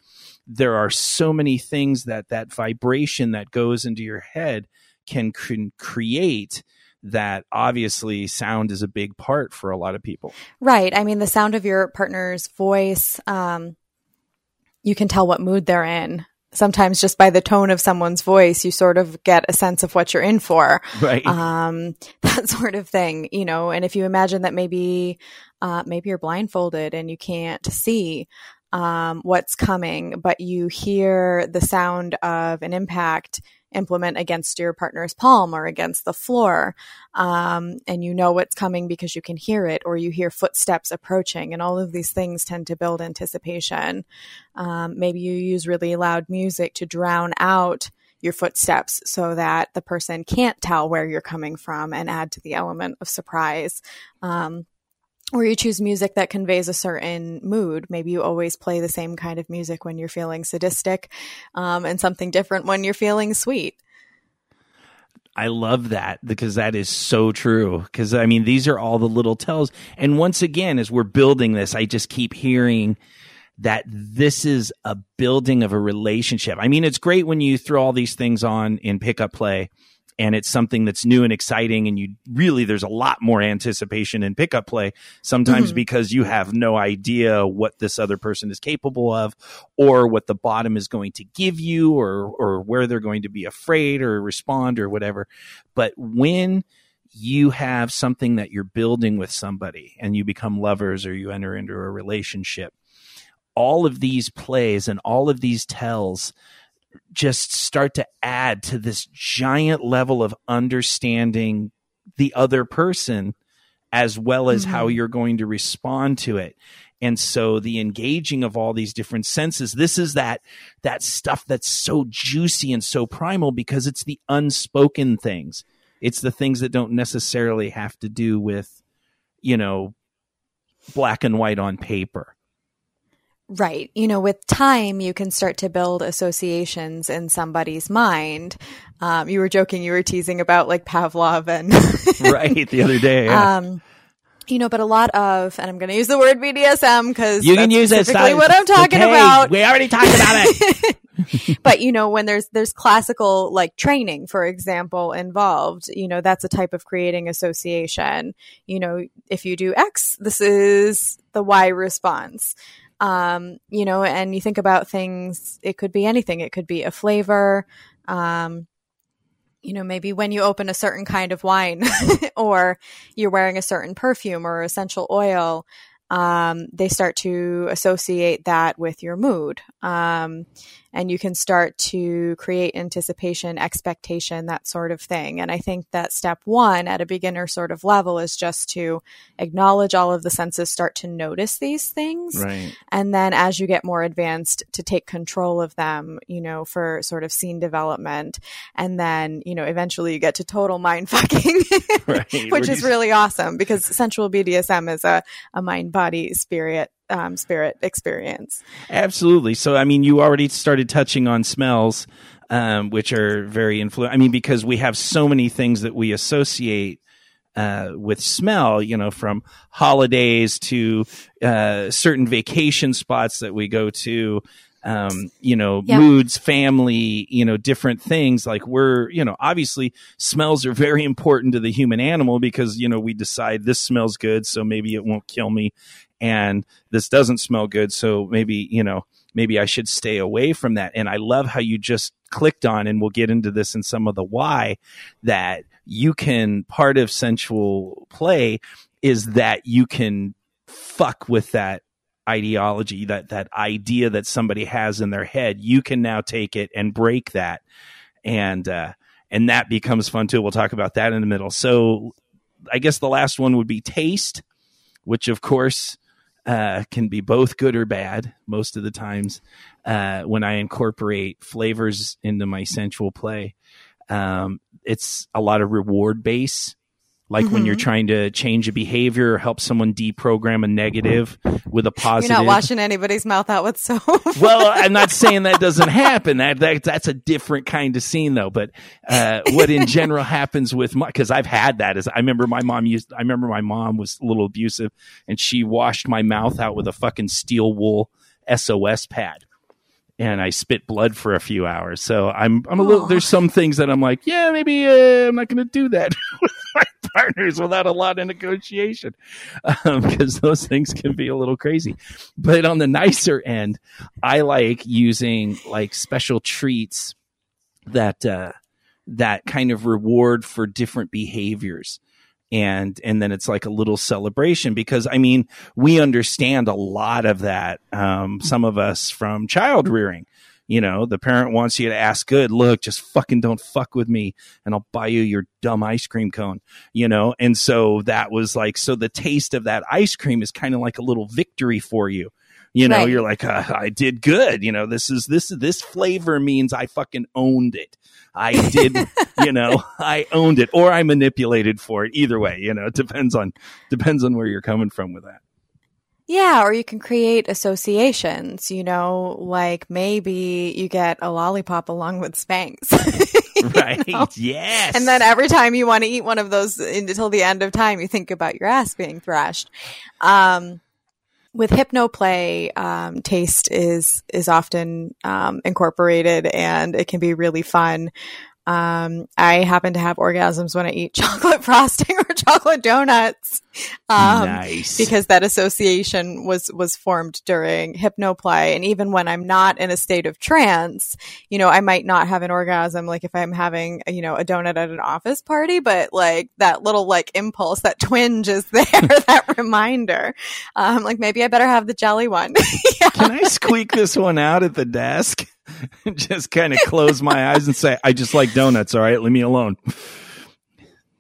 there are so many things that that vibration that goes into your head can, can create that obviously sound is a big part for a lot of people Right. I mean, the sound of your partner's voice, um, you can tell what mood they're in. Sometimes just by the tone of someone's voice, you sort of get a sense of what you're in for. right Um, that sort of thing, you know, and if you imagine that maybe, uh, maybe you're blindfolded and you can't see, um, what's coming, but you hear the sound of an impact implement against your partner's palm or against the floor. Um, and you know what's coming because you can hear it or you hear footsteps approaching and all of these things tend to build anticipation. Um, maybe you use really loud music to drown out your footsteps so that the person can't tell where you're coming from and add to the element of surprise. Um, or you choose music that conveys a certain mood. Maybe you always play the same kind of music when you're feeling sadistic, um, and something different when you're feeling sweet. I love that because that is so true. Because I mean, these are all the little tells. And once again, as we're building this, I just keep hearing that this is a building of a relationship. I mean, it's great when you throw all these things on in pickup play and it's something that's new and exciting and you really there's a lot more anticipation in pickup play sometimes mm-hmm. because you have no idea what this other person is capable of or what the bottom is going to give you or or where they're going to be afraid or respond or whatever. But when you have something that you're building with somebody and you become lovers or you enter into a relationship all of these plays and all of these tells just start to add to this giant level of understanding the other person as well as how mm-hmm. you're going to respond to it. And so the engaging of all these different senses this is that that stuff that's so juicy and so primal because it's the unspoken things. It's the things that don't necessarily have to do with you know black and white on paper Right. You know, with time, you can start to build associations in somebody's mind. Um, you were joking, you were teasing about like Pavlov and right the other day yeah. Um, you know, but a lot of, and I'm going to use the word BDSM because You can use it. specifically stop- what I'm talking okay, about. We already talked about it. but you know, when there's there's classical like training, for example, involved, you know, that's a type of creating association. You know, if you do X, this is the Y response. Um, you know, and you think about things, it could be anything. It could be a flavor. Um, you know, maybe when you open a certain kind of wine or you're wearing a certain perfume or essential oil, um, they start to associate that with your mood. Um, and you can start to create anticipation, expectation, that sort of thing. And I think that step one at a beginner sort of level is just to acknowledge all of the senses, start to notice these things. right. And then as you get more advanced, to take control of them, you know, for sort of scene development. And then, you know, eventually you get to total mind fucking, Right. which is really awesome because sensual BDSM is a, a mind body spirit, um, spirit experience. Absolutely. So, I mean, you already started touching on smells, um, which are very influential. I mean, because we have so many things that we associate uh, with smell, you know, from holidays to uh, certain vacation spots that we go to. Um, you know, Yeah. moods, family, you know, different things. Like we're, you know, obviously smells are very important to the human animal because, you know, we decide this smells good, so maybe it won't kill me. And this doesn't smell good, so maybe, you know, maybe I should stay away from that. And I love how you just clicked on, and we'll get into this in some of the why, that you can, part of sensual play is that you can fuck with that ideology, that, that idea that somebody has in their head. You can now take it and break that. And, uh, and that becomes fun too. We'll talk about that in the middle. So I guess the last one would be taste, which of course, uh, can be both good or bad most of the times uh, when I incorporate flavors into my sensual play. Um, it's a lot of reward base, like when you're Mhm. trying to change a behavior or help someone deprogram a negative with a positive. You're not washing anybody's mouth out with soap. well, I'm not saying that doesn't happen. That, that that's a different kind of scene, though. But uh, what in general happens with my because I've had that is I remember my mom used. I remember my mom was a little abusive, and she washed my mouth out with a fucking steel wool SOS pad. And I spit blood for a few hours. So I'm I'm a little. There's some things that I'm like, yeah, maybe uh, I'm not going to do that partners without a lot of negotiation, because those things can be a little crazy. But on the nicer end, I like using like special treats that uh, that kind of reward for different behaviors. And and then it's like a little celebration because I mean we understand a lot of that. Um, some of us from child rearing, you know, the parent wants you to ask good. Look, just fucking don't fuck with me, and I'll buy you your dumb ice cream cone. You know, and so that was like so the taste of that ice cream is kind of like a little victory for you you know Right. you're like uh, i did good you know this is this this flavor means i fucking owned it i did you know i owned it or i manipulated for it either way you know it depends on depends on where you're coming from with that Yeah, or you can create associations, you know, like maybe you get a lollipop along with spanks. Right know? yes And then every time you want to eat one of those until the end of time, you think about your ass being thrashed. Um, with hypnoplay, um, taste is is often um, incorporated, and it can be really fun. Um, I happen to have orgasms when I eat chocolate frosting or chocolate donuts. Um, nice. because that association was was formed during hypnoplay. And even when i'm not in a state of trance you know i might not have an orgasm like if i'm having you know a donut at an office party but like that little like impulse that twinge is there that reminder. Um like maybe i better have the jelly one. Yeah. can i squeak this one out at the desk just kind of close my eyes and say i just like donuts all right leave me alone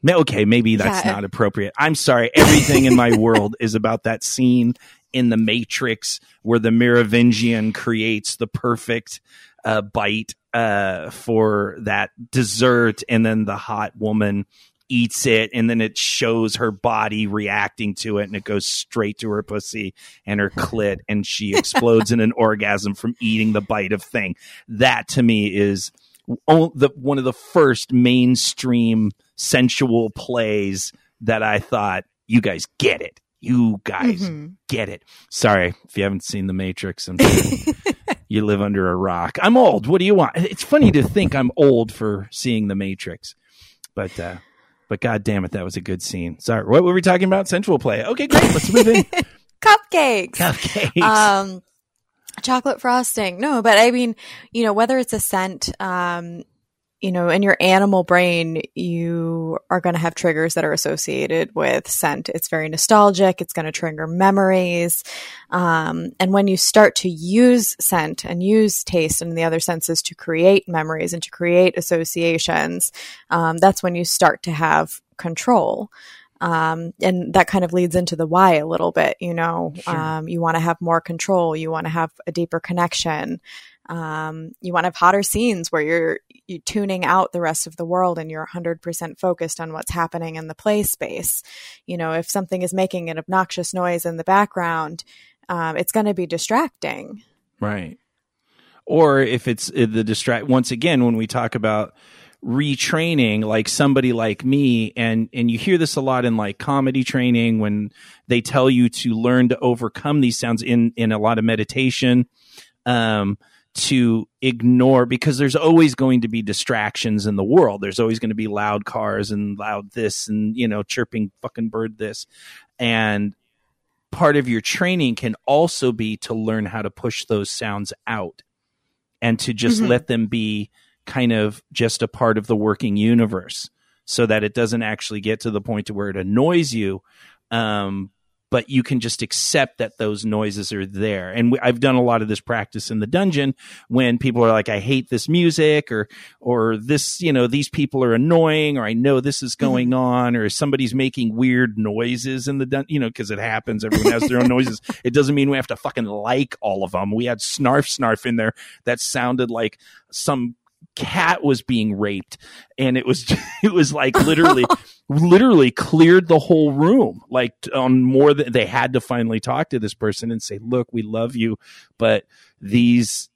okay, maybe that's Yeah. not appropriate. I'm sorry. Everything in my world is about that scene in the Matrix where the Merovingian creates the perfect uh, bite uh, for that dessert, and then the hot woman eats it, and then it shows her body reacting to it, and it goes straight to her pussy and her clit, and she explodes in an orgasm from eating the bite of thing. That to me is the one of the first mainstream sensual plays that I thought you guys get it. You guys Mhm. get it. Sorry if you haven't seen The Matrix and you live under a rock. I'm old. What do you want? It's funny to think I'm old for seeing The Matrix, but uh, but god damn it, that was a good scene. Sorry, what were we talking about? Sensual play. Okay, great. Let's move in. Cupcakes. Cupcakes. um chocolate frosting no but i mean you know whether it's a scent um you know in your animal brain you are going to have triggers that are associated with scent. It's very nostalgic. It's going to trigger memories. Um, and when you start to use scent and use taste and the other senses to create memories and to create associations um, that's when you start to have control. Um, and that kind of leads into the why a little bit you know Sure. um, you want to have more control. You want to have a deeper connection. Um, you want to have hotter scenes where you're you tuning out the rest of the world and you're 100% focused on what's happening in the play space you know if something is making an obnoxious noise in the background um, it's going to be distracting Right. Or if it's uh, the distract once again when we talk about retraining like somebody like me and and you hear this a lot in like comedy training when they tell you to learn to overcome these sounds in in a lot of meditation um to ignore because there's always going to be distractions in the world. There's always going to be loud cars and loud this and you know chirping fucking bird this. And part of your training can also be to learn how to push those sounds out and to just Mhm. let them be kind of just a part of the working universe so that it doesn't actually get to the point to where it annoys you. Um, but you can just accept that those noises are there. And we, i've done a lot of this practice in the dungeon when people are like i hate this music or or this you know these people are annoying or i know this is mm-hmm. going on or somebody's making weird noises in the dungeon, you know because it happens. Everyone has their own noises. It doesn't mean we have to fucking like all of them we had snarf snarf in there that sounded like some cat was being raped and it was it was like literally literally cleared the whole room like on more than they had to finally talk to this person and say look we love you but these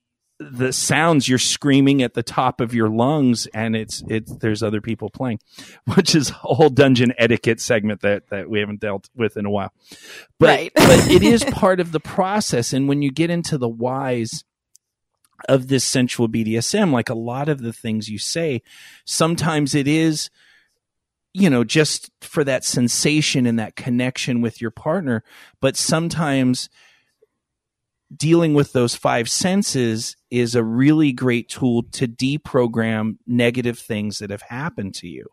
the sounds you're screaming at the top of your lungs and it's it's there's other people playing which is a whole dungeon etiquette segment that that we haven't dealt with in a while but Right. but it is part of the process and when you get into the whys of this sensual BDSM like a lot of the things you say sometimes it is you know just for that sensation and that connection with your partner but sometimes dealing with those five senses is a really great tool to deprogram negative things that have happened to you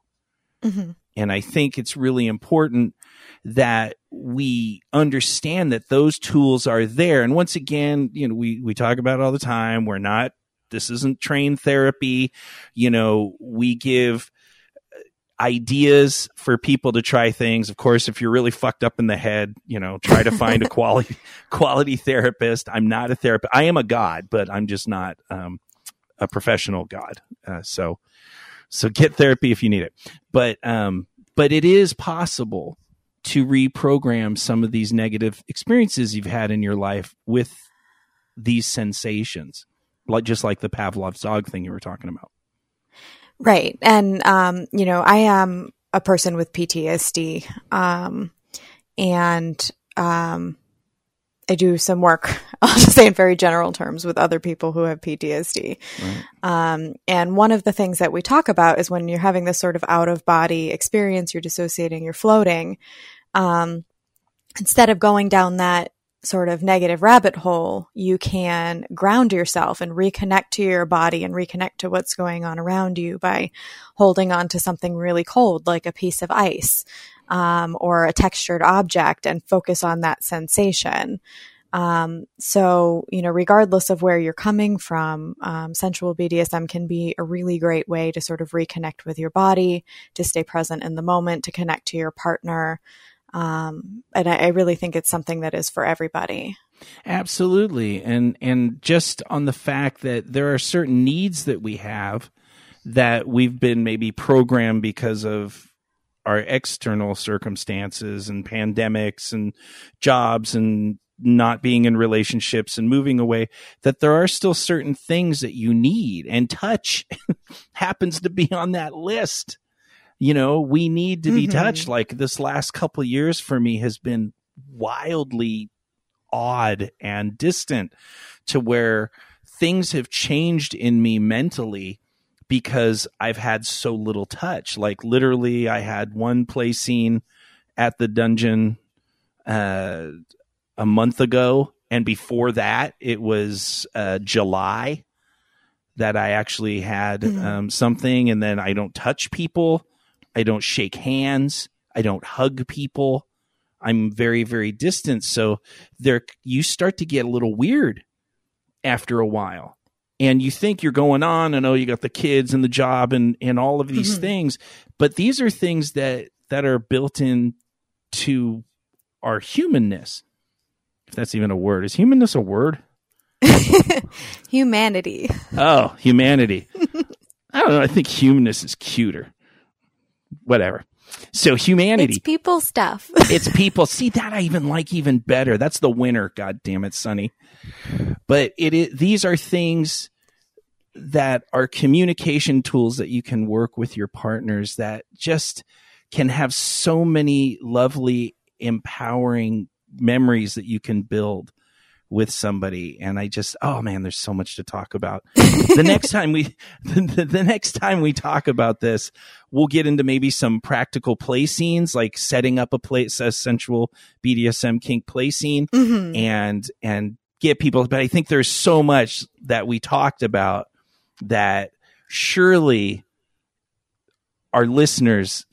Mhm. and I think it's really important that we understand that those tools are there. And once again, you know, we, we talk about all the time. We're not, this isn't trained therapy. You know, we give ideas for people to try things. Of course, if you're really fucked up in the head, you know, try to find a quality, quality therapist. I'm not a therapist. I am a god, but I'm just not, um, a professional god. Uh, so, so get therapy if you need it. But, um, but it is possible to reprogram some of these negative experiences you've had in your life with these sensations, like just like the Pavlov's dog thing you were talking about. Right. And, um, you know, I am a person with PTSD. Um, and, um, I do some work, I'll just say in very general terms, with other people who have PTSD. Um, and one of the things that we talk about is when you're having this sort of out of body experience, you're dissociating, you're floating. Um, instead of going down that sort of negative rabbit hole, you can ground yourself and reconnect to your body and reconnect to what's going on around you by holding on to something really cold, like a piece of ice um, or a textured object, and focus on that sensation. Um, so, you know, regardless of where you're coming from, um, sensual BDSM can be a really great way to sort of reconnect with your body, to stay present in the moment, to connect to your partner. Um, and I, I really think it's something that is for everybody. Absolutely. And and just on the fact that there are certain needs that we have that we've been maybe programmed because of our external circumstances and pandemics and jobs and not being in relationships and moving away that there are still certain things that you need and touch happens to be on that list You know, we need to be Mhm. touched. Like this last couple of years for me has been wildly odd and distant to where things have changed in me mentally because I've had so little touch. Like literally, I had one play scene at the dungeon uh, a month ago, and before that, it was uh, July that I actually had Mhm. um, something, and then I don't touch people, I don't shake hands, I don't hug people. I'm very, very distant. So there, you start to get a little weird after a while, and you think you're going on. I know you got the kids and the job and and all of these Mhm. things, but these are things that that are built in to our humanness. If that's even a word, is humanness a word? Humanity. Oh, humanity. I don't know. I think humanness is cuter. Whatever. So humanity. It's people stuff. it's people. See that I even like even better. That's the winner. God damn it, Sunny. But it is, these are things that are communication tools that you can work with your partners that just can have so many lovely, empowering memories that you can build with somebody. And I just, oh man, there's so much to talk about. the next time we, the, the next time we talk about this, we'll get into maybe some practical play scenes, like setting up a place, a sensual BDSM kink play scene Mhm. and, and get people. But I think there's so much that we talked about that surely our listeners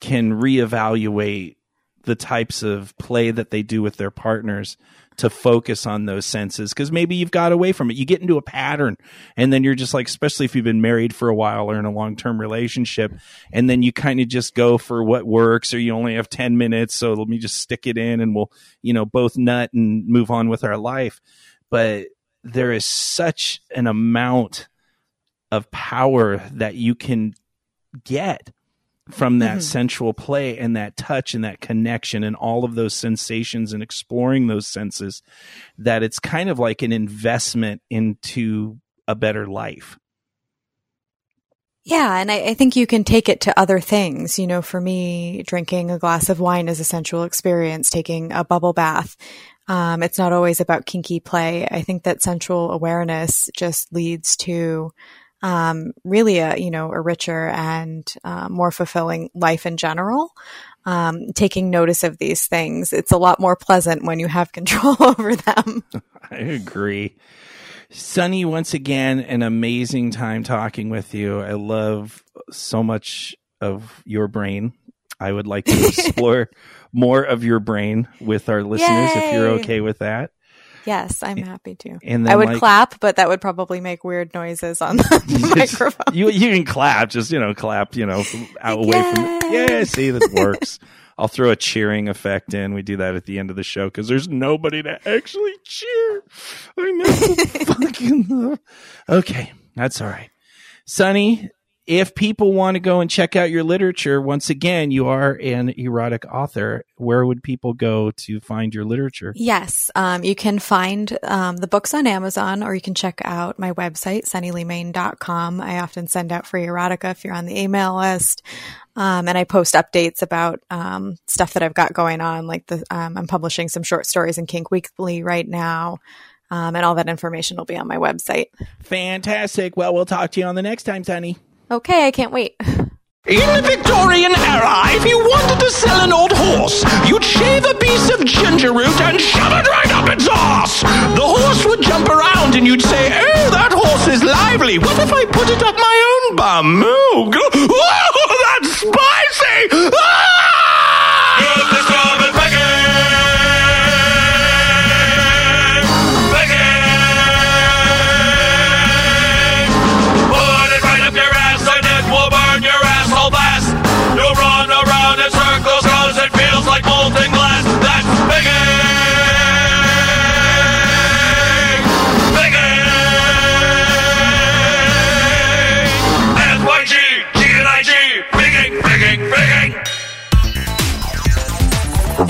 can reevaluate the types of play that they do with their partners to focus on those senses because maybe you've got away from it. You get into a pattern and then you're just like, especially if you've been married for a while or in a long term relationship, and then you kind of just go for what works or you only have 10 minutes. So let me just stick it in and we'll, you know, both nut and move on with our life. But there is such an amount of power that you can get from that Mhm. sensual play and that touch and that connection and all of those sensations and exploring those senses that it's kind of like an investment into a better life. Yeah, and I, I think you can take it to other things. You know, for me, drinking a glass of wine is a sensual experience, taking a bubble bath. Um, it's not always about kinky play. I think that sensual awareness just leads to um, really a you know a richer and uh, more fulfilling life in general. Um, taking notice of these things, it's a lot more pleasant when you have control over them. I agree. Sunny, once again, an amazing time talking with you. I love so much of your brain. I would like to explore more of your brain with our listeners if you're okay with that. Yes, I'm happy to. And I would like- clap, but that would probably make weird noises on the microphone. You you can clap, just you know, clap, you know, out away from it. Yay. Yeah, see that works. I'll throw a cheering effect in. We do that at the end of the show because there's nobody to actually cheer. I know. fucking okay, that's all right. Sunny, if people want to go and check out your literature, once again, you are an erotic author. Where would people go to find your literature? Yes, um, you can find um, the books on Amazon or you can check out my website, sunnyleemain.com. I often send out free erotica if you're on the email list. Um, and I post updates about um, stuff that I've got going on. Like the, um, I'm publishing some short stories in Kink Weekly right now. Um, and all that information will be on my website. Fantastic. Well, we'll talk to you on the next time, Sunny. Okay, I can't wait. In the Victorian era, if you wanted to sell an old horse, you'd shave a piece of ginger root and shove it right up its arse. The horse would jump around and you'd say, Oh, that horse is lively. What if I put it up my own bum? Oh, oh that's spicy! Ah!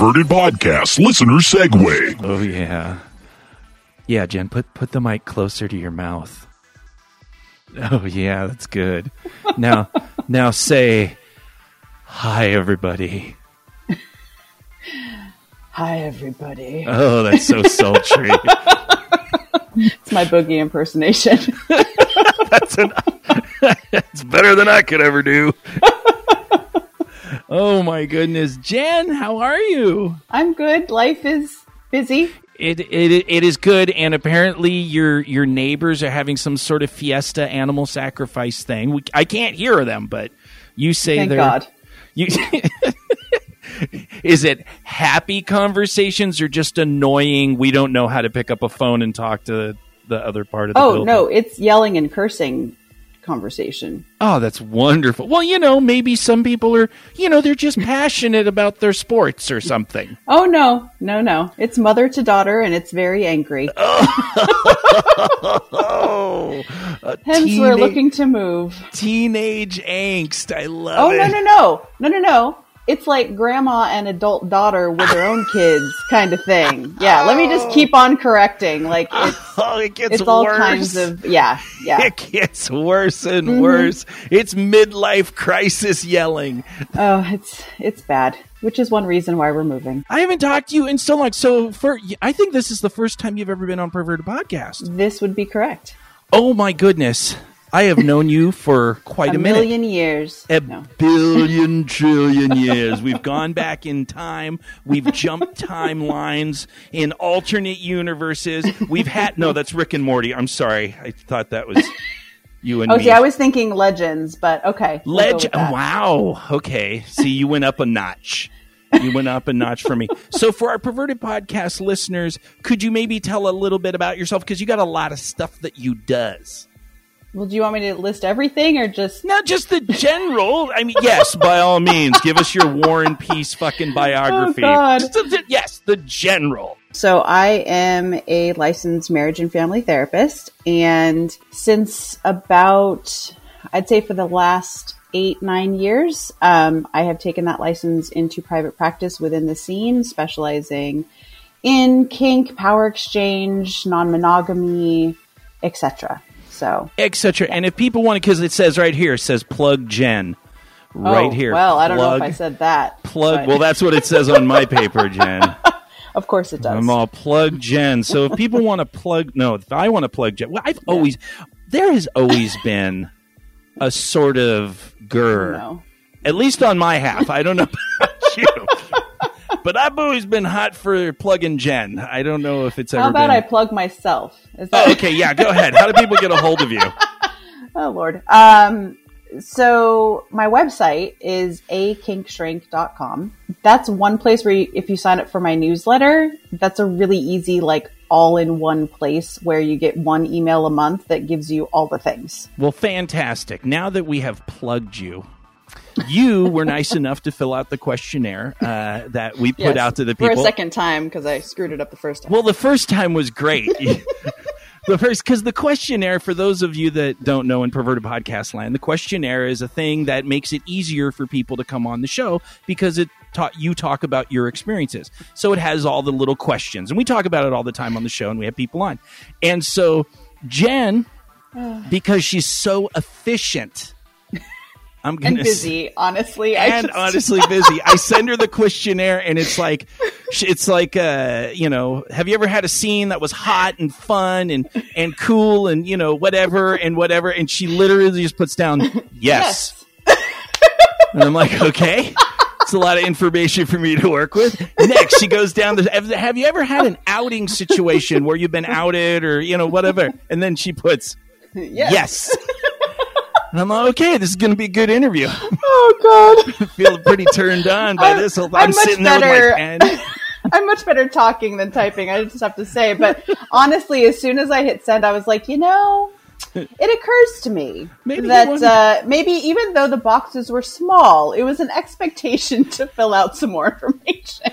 Perverted Podcast Listener Segue. Oh yeah, yeah. Jen, put put the mic closer to your mouth. Oh yeah, that's good. Now, now say, Hi, everybody. Hi, everybody. Oh, that's so sultry. It's my boogie impersonation. that's an, it's better than I could ever do. Oh my goodness, Jen, how are you? I'm good. Life is busy. It, it it is good, and apparently your your neighbors are having some sort of fiesta animal sacrifice thing. We, I can't hear them, but you say Thank they're God. you. is it happy conversations or just annoying? We don't know how to pick up a phone and talk to the other part of the Oh building. no, it's yelling and cursing conversation. Oh, that's wonderful. Well, you know, maybe some people are, you know, they're just passionate about their sports or something. Oh no, no, no. It's mother to daughter, and it's very angry. Oh, Hence, we're looking to move. teenage angst. I love Oh it. Oh, no, no, no, no, no, no. It's like grandma and adult daughter with their own kids, kind of thing. Yeah, let me just keep on correcting. Like it's Oh, it gets it's all worse. kinds of yeah, yeah. It gets worse and Mm-hmm. worse. It's midlife crisis yelling. Oh, it's it's bad. Which is one reason why we're moving. I haven't talked to you in so long. So, for I think this is the first time you've ever been on Perverted Podcast. This would be correct. Oh my goodness, I have known you for quite a, a minute. million years. A No. billion trillion years. We've gone back in time. We've jumped timelines in alternate universes. We've had no, that's Rick and Morty. I'm sorry. I thought that was you and Oh, me. I was thinking legends, but okay. we'll go Leg- with that. wow. Okay. See, you went up a notch. You went up a notch for me. So, for our perverted podcast listeners, could you maybe tell a little bit about yourself? Because you got a lot of stuff that you does. Well, do you want me to list everything or just? Not just the general. I mean, yes, by all means, give us your War and Peace fucking biography. Oh, God. Just the- yes, the general. So I am a licensed marriage and family therapist, and since about, I'd say for the last eight nine years, um, I have taken that license into private practice within the scene, specializing in kink, power exchange, non-monogamy, etc. So Etc. And if people want to, because it says right here, it says plug Jen. Oh, right Oh, here. Well, I don't know if I said that. Plug. but- Well, that's what it says on my paper, Jen. of course it does. I'm all plug Jen. So if people want to plug, no, if I want to plug Jen, well, I've always, there has always been a sort of grr, at least on my half. I don't know but I've always been hot for plugging Jen. I don't know if it's ever How about been. I plug myself? Is that oh, okay, yeah, go ahead. How do people get a hold of you? Oh Lord. Um so my website is akinkstrength.com. That's one place where you, if you sign up for my newsletter, that's a really easy like all in one place where you get one email a month that gives you all the things. Well, fantastic. Now that we have plugged you, you were nice enough to fill out the questionnaire uh, that we put Yes, out to the people for a second time because I screwed it up the first time. Well, the first time was great. the first, because the questionnaire, for those of you that don't know in perverted podcast land, the questionnaire is a thing that makes it easier for people to come on the show because it taught you talk about your experiences. So it has all the little questions, and we talk about it all the time on the show, and we have people on. And so Jen, because she's so efficient. I'm gonna and s- busy, honestly. I and just- honestly busy. I send her the questionnaire, and it's like, it's like, uh, you know, have you ever had a scene that was hot and fun and and cool and you know whatever and whatever, and she literally just puts down yes, and I'm like, okay. It's a lot of information for me to work with. Next, she goes down the. Have, have you ever had an outing situation where you've been outed or you know whatever? And then she puts yes. yes. And I'm like, okay, this is going to be a good interview. Oh God. feel pretty turned on by I'm- this. whole- I'm I'm, much sitting there with better- my pen. I'm much better talking than typing. I just have to say. But honestly, as soon as I hit send, I was like, you know, it occurs to me Maybe that uh, maybe even though the boxes were small, it was an expectation to fill out some more information.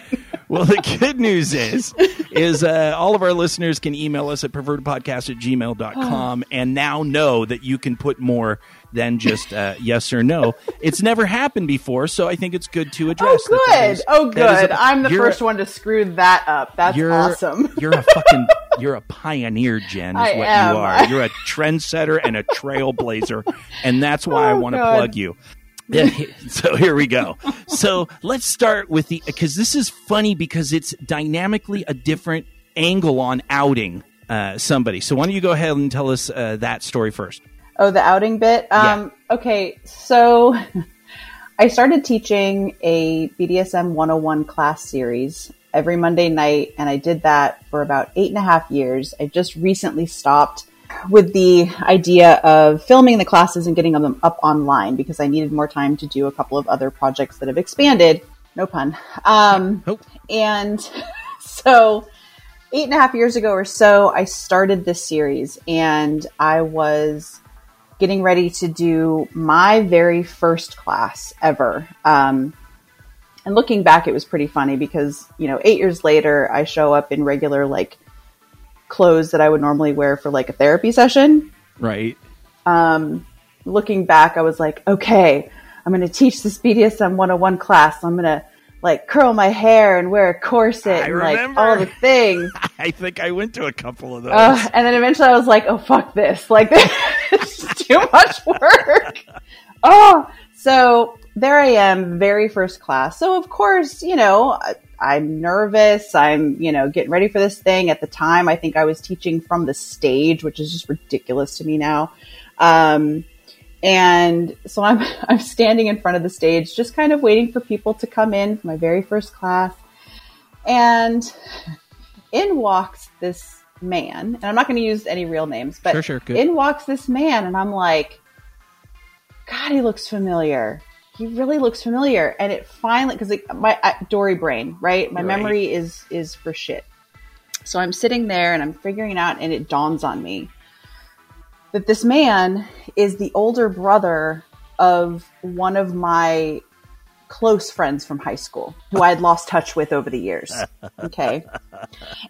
Well, the good news is, is uh, all of our listeners can email us at pervertedpodcast at gmail.com and now know that you can put more than just uh, yes or no. It's never happened before, so I think it's good to address. Oh, that that good. is- oh, good. a- I'm the first one to screw that up. That's You're awesome. you're a fucking you're a pioneer, Jen. Is I what am. you are. You're a trendsetter and a trailblazer, and that's why I Oh, want to plug you. So here we go. So let's start with the because this is funny because it's dynamically a different angle on outing uh, somebody. So why don't you go ahead and tell us uh, that story first? Oh, the outing bit. Um, Okay, so I started teaching a BDSM 101 class series every Monday night, and I did that for about eight and a half years. I just recently stopped with the idea of filming the classes and getting them up online because I needed more time to do a couple of other projects that have expanded. No pun. Um, Oh. and so eight and a half years ago or so, I started this series and I was getting ready to do my very first class ever. Um, and looking back, it was pretty funny because, you know, eight years later, I show up in regular, like, clothes that I would normally wear for like a therapy session. Right. Um, looking back, I was like, okay, I'm going to teach this BDSM 101 class. I'm going to like curl my hair and wear a corset I and like all the things. I think I went to a couple of those. Uh, and then eventually I was like, oh, fuck this. Like, too much work. Oh, so there I am, very first class. So, of course, you know, I'm nervous. I'm, you know, getting ready for this thing. At the time, I think I was teaching from the stage, which is just ridiculous to me now. Um, and so I'm, I'm standing in front of the stage, just kind of waiting for people to come in for my very first class. And in walks this man, and I'm not going to use any real names, but Sure, sure, in walks this man, and I'm like, God, he looks familiar. He really looks familiar, and it finally because like, my I, Dory brain, right? My Right. memory is is for shit. So I'm sitting there and I'm figuring out, and it dawns on me that this man is the older brother of one of my close friends from high school who I'd lost touch with over the years. Okay.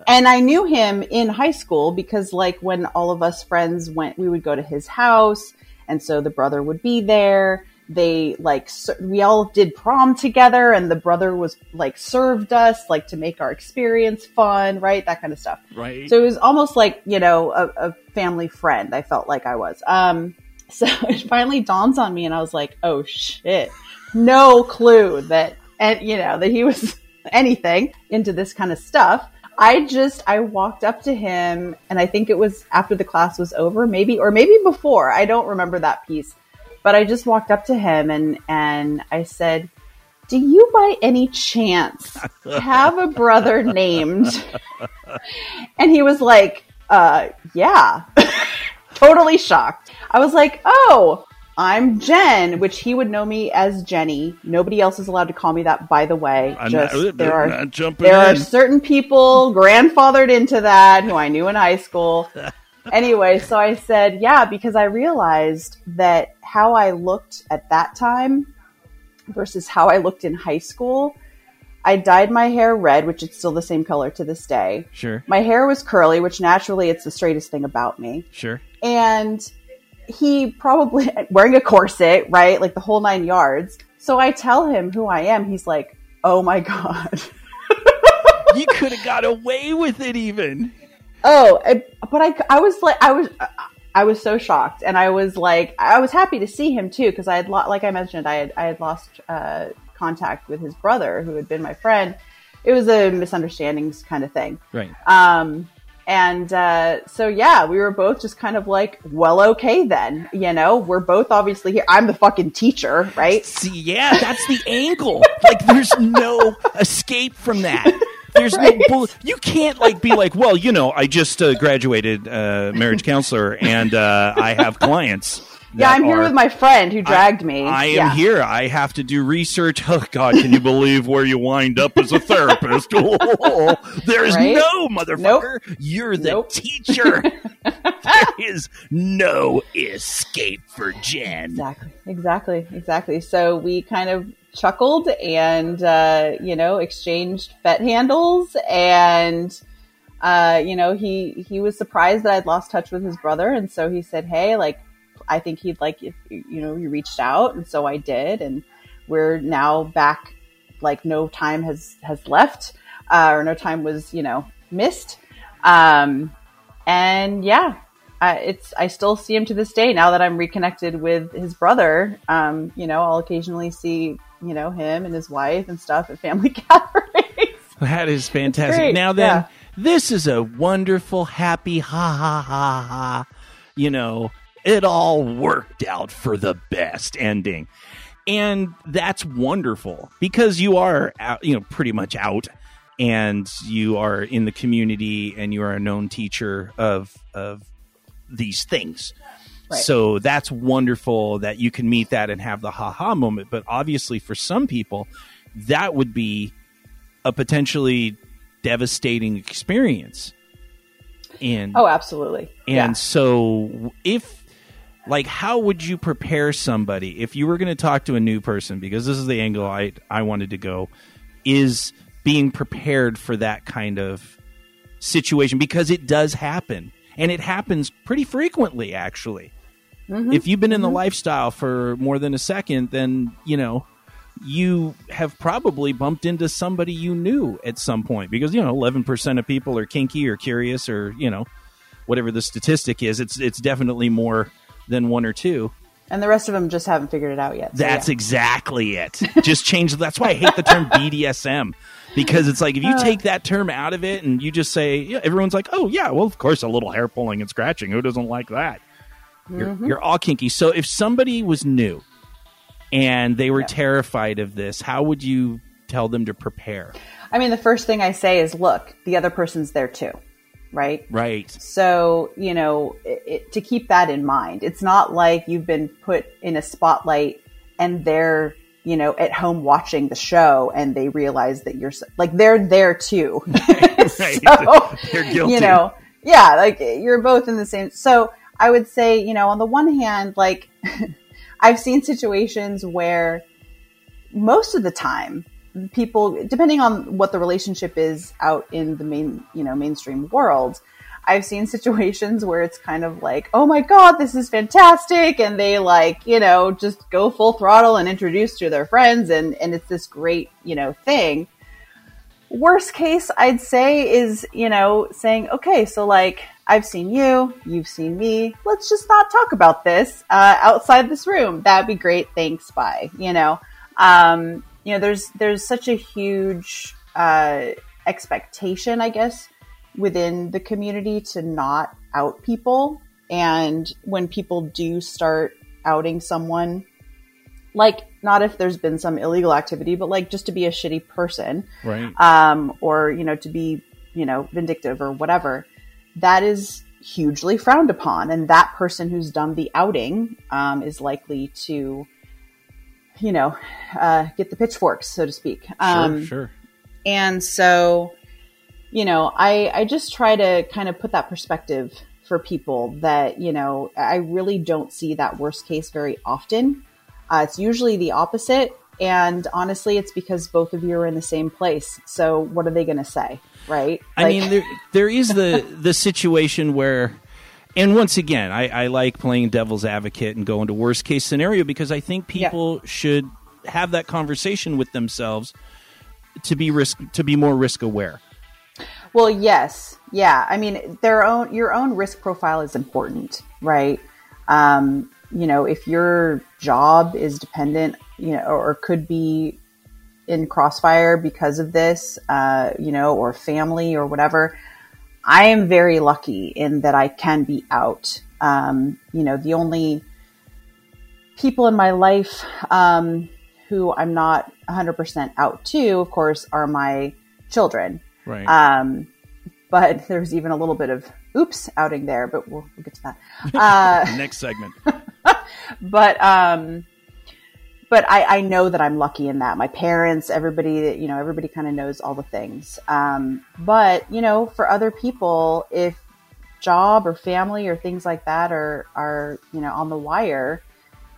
And I knew him in high school because, like, when all of us friends went, we would go to his house. And so the brother would be there. They, like, we all did prom together, and the brother was, like, served us, like, to make our experience fun, right? That kind of stuff. right. So it was almost like, you know, a, a family friend. I felt like I was. Um, so it finally dawns on me and I was like, oh shit. No clue that, and you know, that he was anything into this kind of stuff. I just, I walked up to him and I think it was after the class was over, maybe, or maybe before. I don't remember that piece, but I just walked up to him and, and I said, do you by any chance have a brother named and he was like, uh, yeah. Totally shocked. I was like, oh, I'm Jen, which he would know me as Jenny. Nobody else is allowed to call me that, by the way. I'm Just not- there are there are in. certain people grandfathered into that who I knew in high school. anyway, so I said, yeah, because I realized that how I looked at that time versus how I looked in high school. I dyed my hair red, which is still the same color to this day. Sure. My hair was curly, which naturally it's the straightest thing about me. Sure. And he probably wearing a corset, right? Like the whole nine yards. So I tell him who I am. He's like, oh my God. you could have got away with it even. Oh, but I, I was like, I was, I was so shocked, and I was like, I was happy to see him too because I had, lo- like I mentioned, I had, I had lost uh, contact with his brother, who had been my friend. It was a misunderstandings kind of thing. Right. Um, and uh, so yeah, we were both just kind of like, well, okay then, you know, we're both obviously here. I'm the fucking teacher, right? See, yeah, that's the angle. Like, there's no escape from that. There's no bull- you can't like be like, well, you know, I just uh, graduated uh, marriage counselor and uh, I have clients. Yeah, I'm here are- with my friend who dragged me. I am yeah. here. I have to do research. Oh God, can you believe where you wind up as a therapist? Oh, there's Right? no motherfucker. You're the Nope. teacher. there is no escape for Jen. Exactly, exactly, exactly. So we kind of chuckled and uh, you know exchanged fet handles, and uh, you know he he was surprised that I'd lost touch with his brother, and so he said, "Hey, like I think he'd like if you know you reached out," and so I did, and we're now back. Like no time has has left, uh, or no time was you know missed, um, and yeah, I, it's I still see him to this day. Now that I'm reconnected with his brother, um, you know, I'll occasionally see you know him and his wife and stuff at family gatherings. That is fantastic. Now then, yeah. this is a wonderful, happy, ha ha ha ha. You know, it all worked out for the best ending, and that's wonderful because you are, out, you know, pretty much out, and you are in the community, and you are a known teacher of of these things. Right. So that's wonderful that you can meet that and have the ha ha moment. But obviously, for some people, that would be a potentially devastating experience. And Oh, absolutely. and yeah. so if like how would you prepare somebody if you were going to talk to a new person? Because this is the angle I I wanted to go is being prepared for that kind of situation because it does happen. And it happens pretty frequently actually. Mm-hmm. If you've been in the mm-hmm. lifestyle for more than a second then, you know, you have probably bumped into somebody you knew at some point. Because you know 11% of people are kinky or curious or you know whatever the statistic is it's it's definitely more than one or two and the rest of them just haven't figured it out yet. So, that's yeah. exactly it just change that's why i hate the term bdsm because it's like if Uh. you take that term out of it and you just say yeah, everyone's like oh yeah well of course a little hair pulling and scratching who doesn't like that you're, Mm-hmm. you're all kinky so if somebody was new and they were terrified of this how would you tell them to prepare I mean, the first thing I say is, look, the other person's there too, right? right So, you know, it, it, to keep that in mind, it's not like you've been put in a spotlight and they're, you know, at home watching the show and they realize that you're like, they're there too. Right. so, They're guilty. you know, yeah, like you're both in the same. So I would say, you know, on the one hand, like I've seen situations where most of the time people depending on what the relationship is out in the main you know mainstream world i've seen situations where it's kind of like oh my god this is fantastic. And they like you know just go full throttle and introduce to their friends. And and it's this great you know thing. Worst case i'd say is you know saying okay so like i've seen you you've seen me let's just not talk about this uh, outside this room. That'd be great. Thanks. Bye. You know? Um, you know there's there's such a huge uh, expectation i guess within the community to not out people. And when people do start outing someone like not if there's been some illegal activity but like just to be a shitty person right. um, or you know to be you know vindictive or whatever that is hugely frowned upon. And that person who's done the outing um, is likely to you know uh, get the pitchforks so to speak. Um, sure. sure and so you know i i just try to kind of put that perspective for people that you know i really don't see that worst case very often. Uh, it's usually the opposite. And honestly it's because both of you are in the same place. So what are they going to say right? I Like- mean, there there is the the situation where, and once again, I, I like playing devil's advocate and going to worst case scenario because I think people should have that conversation with themselves to be risk to be more risk aware. Well, yes, yeah. I mean, their own your own risk profile is important, right? Um, you know, if your job is dependent, you know, or, or could be in crossfire because of this, uh, you know, or family or whatever. I am very lucky in that I can be out. Um, you know, the only people in my life um, who I'm not 100% out to, of course, are my children. Right. Um, but there's even a little bit of oops outing there, but we'll, we'll get to that. Uh, Next segment. but um, but I, I know that I'm lucky in that. My parents, everybody, you know, everybody kind of knows all the things. Um, but you know, for other people, if job or family or things like that are are you know on the wire,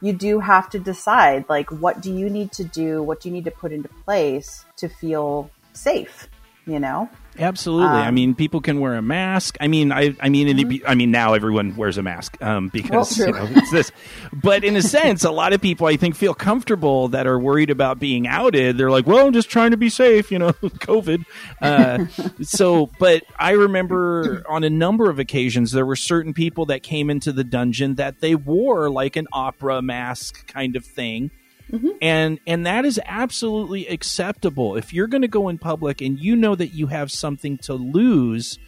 you do have to decide like what do you need to do, what do you need to put into place to feel safe you know? Absolutely. I Um, mean, people can wear a mask. I mean, I, I mean, it'd be- I mean, now everyone wears a mask um, because Well, you know, it's this. But in a sense, a lot of people, I think, feel comfortable that are worried about being outed. They're like, "Well, I'm just trying to be safe," you know, COVID. Uh, so, but I remember on a number of occasions there were certain people that came into the dungeon that they wore like an opera mask kind of thing Mm-hmm. and and that is absolutely acceptable. If you're going to go in public and you know that you have something to lose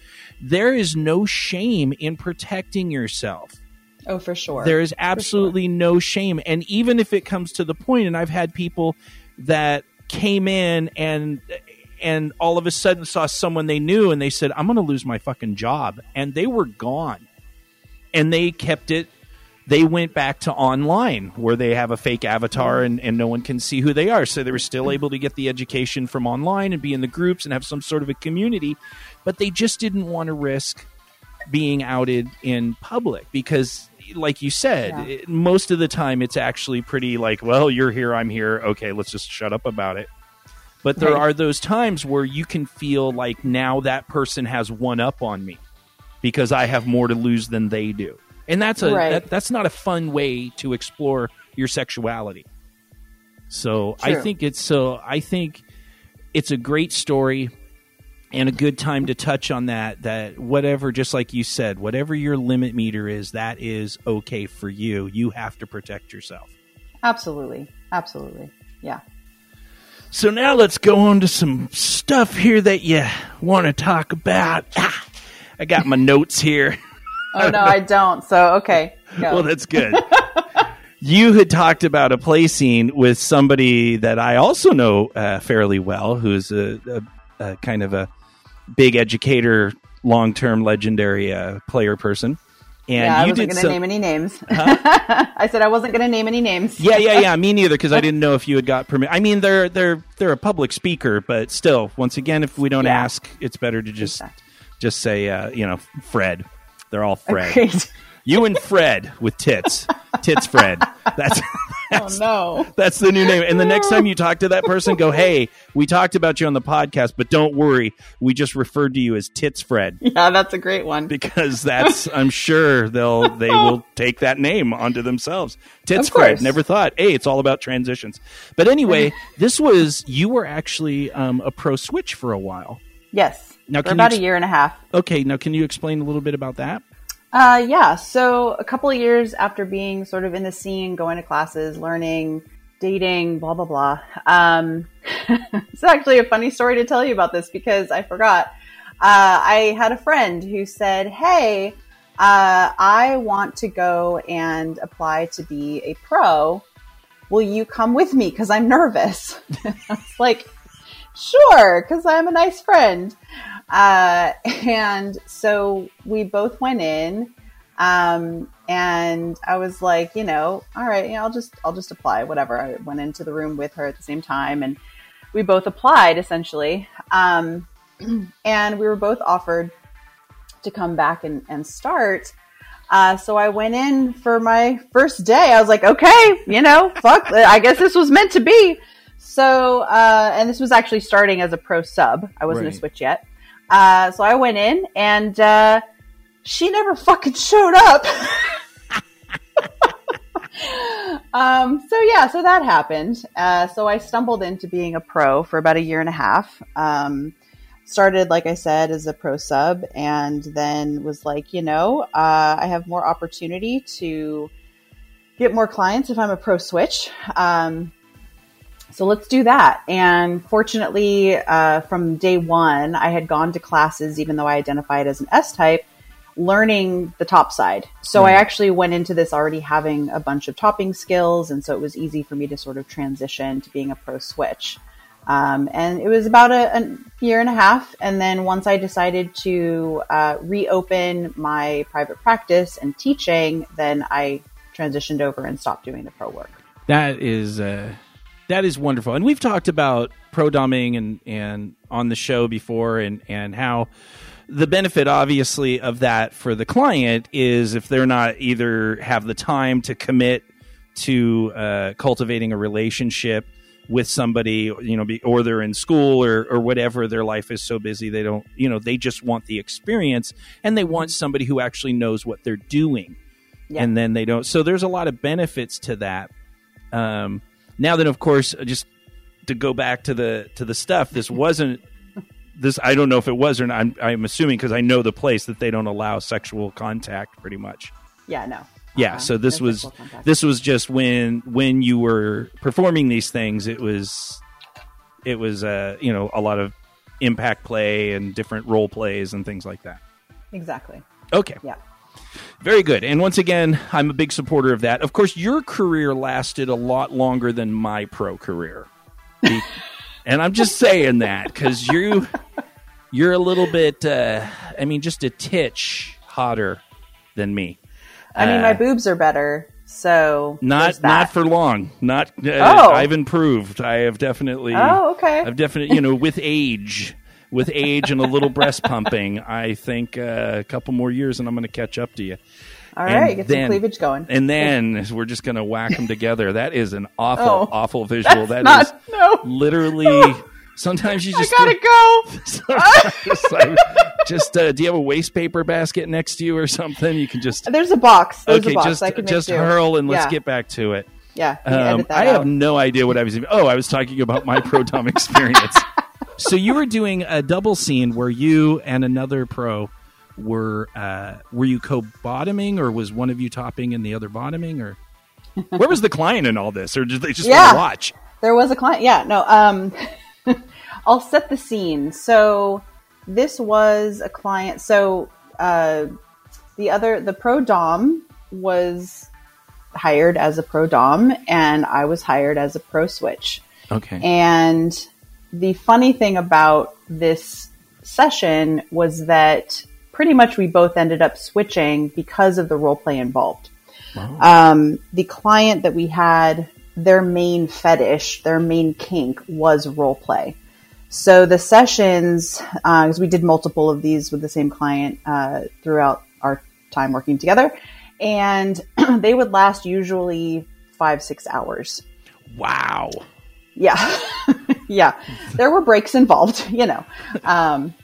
there is no shame in protecting yourself. Oh, for sure. there is absolutely no shame. And even if it comes to the point and i've had people that came in and and all of a sudden saw someone they knew and they said i'm going to lose my fucking job. And they were gone. And they kept it they went back to online where they have a fake avatar and, and no one can see who they are. So they were still able to get the education from online and be in the groups and have some sort of a community, but they just didn't want to risk being outed in public because like you said Yeah. it- most of the time it's actually pretty like well you're here i'm here okay let's just shut up about it but there Right. are those times where you can feel like now that person has one up on me because I have more to lose than they do. And that's a Right. that, that's not a fun way to explore your sexuality. So I think it's so I think it's a great story and a good time to touch on that that whatever just like you said whatever your limit meter is that is okay for you you have to protect yourself Absolutely. Absolutely. Yeah. So now let's go on to some stuff here that you want to talk about. Ah, I got my notes here. Oh, no, I don't. So, okay. Go. Well, that's good. you had talked about a play scene with somebody that I also know uh, fairly well, who's a, a, a kind of a big educator, long term legendary uh, player person. And yeah, I wasn't going to name any names. I said I wasn't going to name any names. yeah, yeah, yeah. Me neither, because I didn't know if you had got permission. I mean, they're they're they're a public speaker, but still, once again, if we don't Yeah. ask, it's better to just Exactly. just say, uh, you know, Fred. They're all Fred. Agreed. You and Fred with tits, tits Fred. That's Oh, no. that's the new name. And the next time you talk to that person, go, hey, we talked about you on the podcast, but don't worry, we just referred to you as Tits Fred Yeah, that's a great one. because that's I'm sure they'll they will take that name onto themselves. Tits Fred. Never thought. Hey, it's all about transitions. But anyway, this was you were actually um, a pro switch for a while. Yes. Now, For about ex- a year and a half. Okay, now can you explain a little bit about that? Uh, yeah. So a couple of years after being sort of in the scene, going to classes, learning, dating, blah blah blah. Um, it's actually a funny story to tell you about this because I forgot. Uh, I had a friend who said, "Hey, uh, I want to go and apply to be a pro. Will you come with me? Because I'm nervous." I was like, "Sure," because I'm a nice friend. Uh, and so we both went in. Um, and I was like, you know, all right, yeah, I'll just, I'll just apply, whatever. I went into the room with her at the same time and we both applied essentially. Um, and we were both offered to come back and, and start. Uh, so I went in for my first day. I was like, okay, you know, fuck, I guess this was meant to be. So, uh, and this was actually starting as a pro sub. I wasn't Right. a switch yet. Uh, so I went in and, uh, she never fucking showed up. um, so yeah, so that happened. Uh, so I stumbled into being a pro for about a year and a half. Um, started, like I said, as a pro sub, and then was like, you know, uh, I have more opportunity to get more clients if I'm a pro switch. Um, so let's do that. And fortunately, uh, from day one, I had gone to classes, even though I identified as an S type, learning the top side. So I actually went into this already having a bunch of topping skills. And so it was easy for me to sort of transition to being a pro switch. Um, and it was about a, a year and a half. And then once I decided to uh, reopen my private practice and teaching, then I transitioned over and stopped doing the pro work. That is uh, that is wonderful, and we've talked about pro doming and and on the show before, and and how the benefit, obviously, of that for the client is if they're not either have the time to commit to uh, cultivating a relationship with somebody, you know, be, or they're in school or, or whatever. Their life is so busy they don't, you know, they just want the experience and they want somebody who actually knows what they're doing. Yeah. And then they don't. So there's a lot of benefits to that. Um, now then, of course, just to go back to the to the stuff, this wasn't this. I don't know if it was or not. I'm, I'm assuming because I know the place that they don't allow sexual contact, pretty much. Yeah, no. Yeah, Uh-uh. so this No was this was just when when you were performing these things. It was it was uh you know a lot of impact play and different role plays and things like that. exactly. Okay, Yeah. Very good. And once again, I'm a big supporter of that. Of course, your career lasted a lot longer than my pro career, and I'm just saying that because you you're a little bit. Uh, I mean, just a titch hotter than me. I mean, Uh, my boobs are better, so Not not for long. Not. Uh, Oh. I've improved. I have definitely. Oh, okay. I've definitely. You know, with age, with age and a little breast pumping, I think uh, a couple more years and I'm going to catch up to you. All and right, get then- some cleavage going. And then we're just going to whack them together. That is an awful, Oh. awful visual. That is Not no. literally. Sometimes you I just gotta go. just, like, just uh, do you have a waste paper basket next to you or something? You can just There's a box. There's okay, a box. just I can just hurl and let's Yeah. get back to it. Yeah, Um, I out. have no idea what I was. Even, oh, I was talking about my pro dom experience. So you were doing a double scene where you and another pro were uh, were you co bottoming or was one of you topping and the other bottoming or where was the client in all this or did they just Yeah. want to watch? There was a client. Yeah, no. Um, I'll set the scene. So this was a client. So uh, the other, the pro dom was hired as a pro dom, and I was hired as a pro switch. Okay. And the funny thing about this session was that pretty much we both ended up switching because of the role play involved. Um, the client that we had, their main fetish, their main kink was role play. So the sessions, because we did multiple of these with the same client uh, throughout our time working together, and they would last usually five, six hours. wow. Yeah. yeah. There were breaks involved, you know. Um,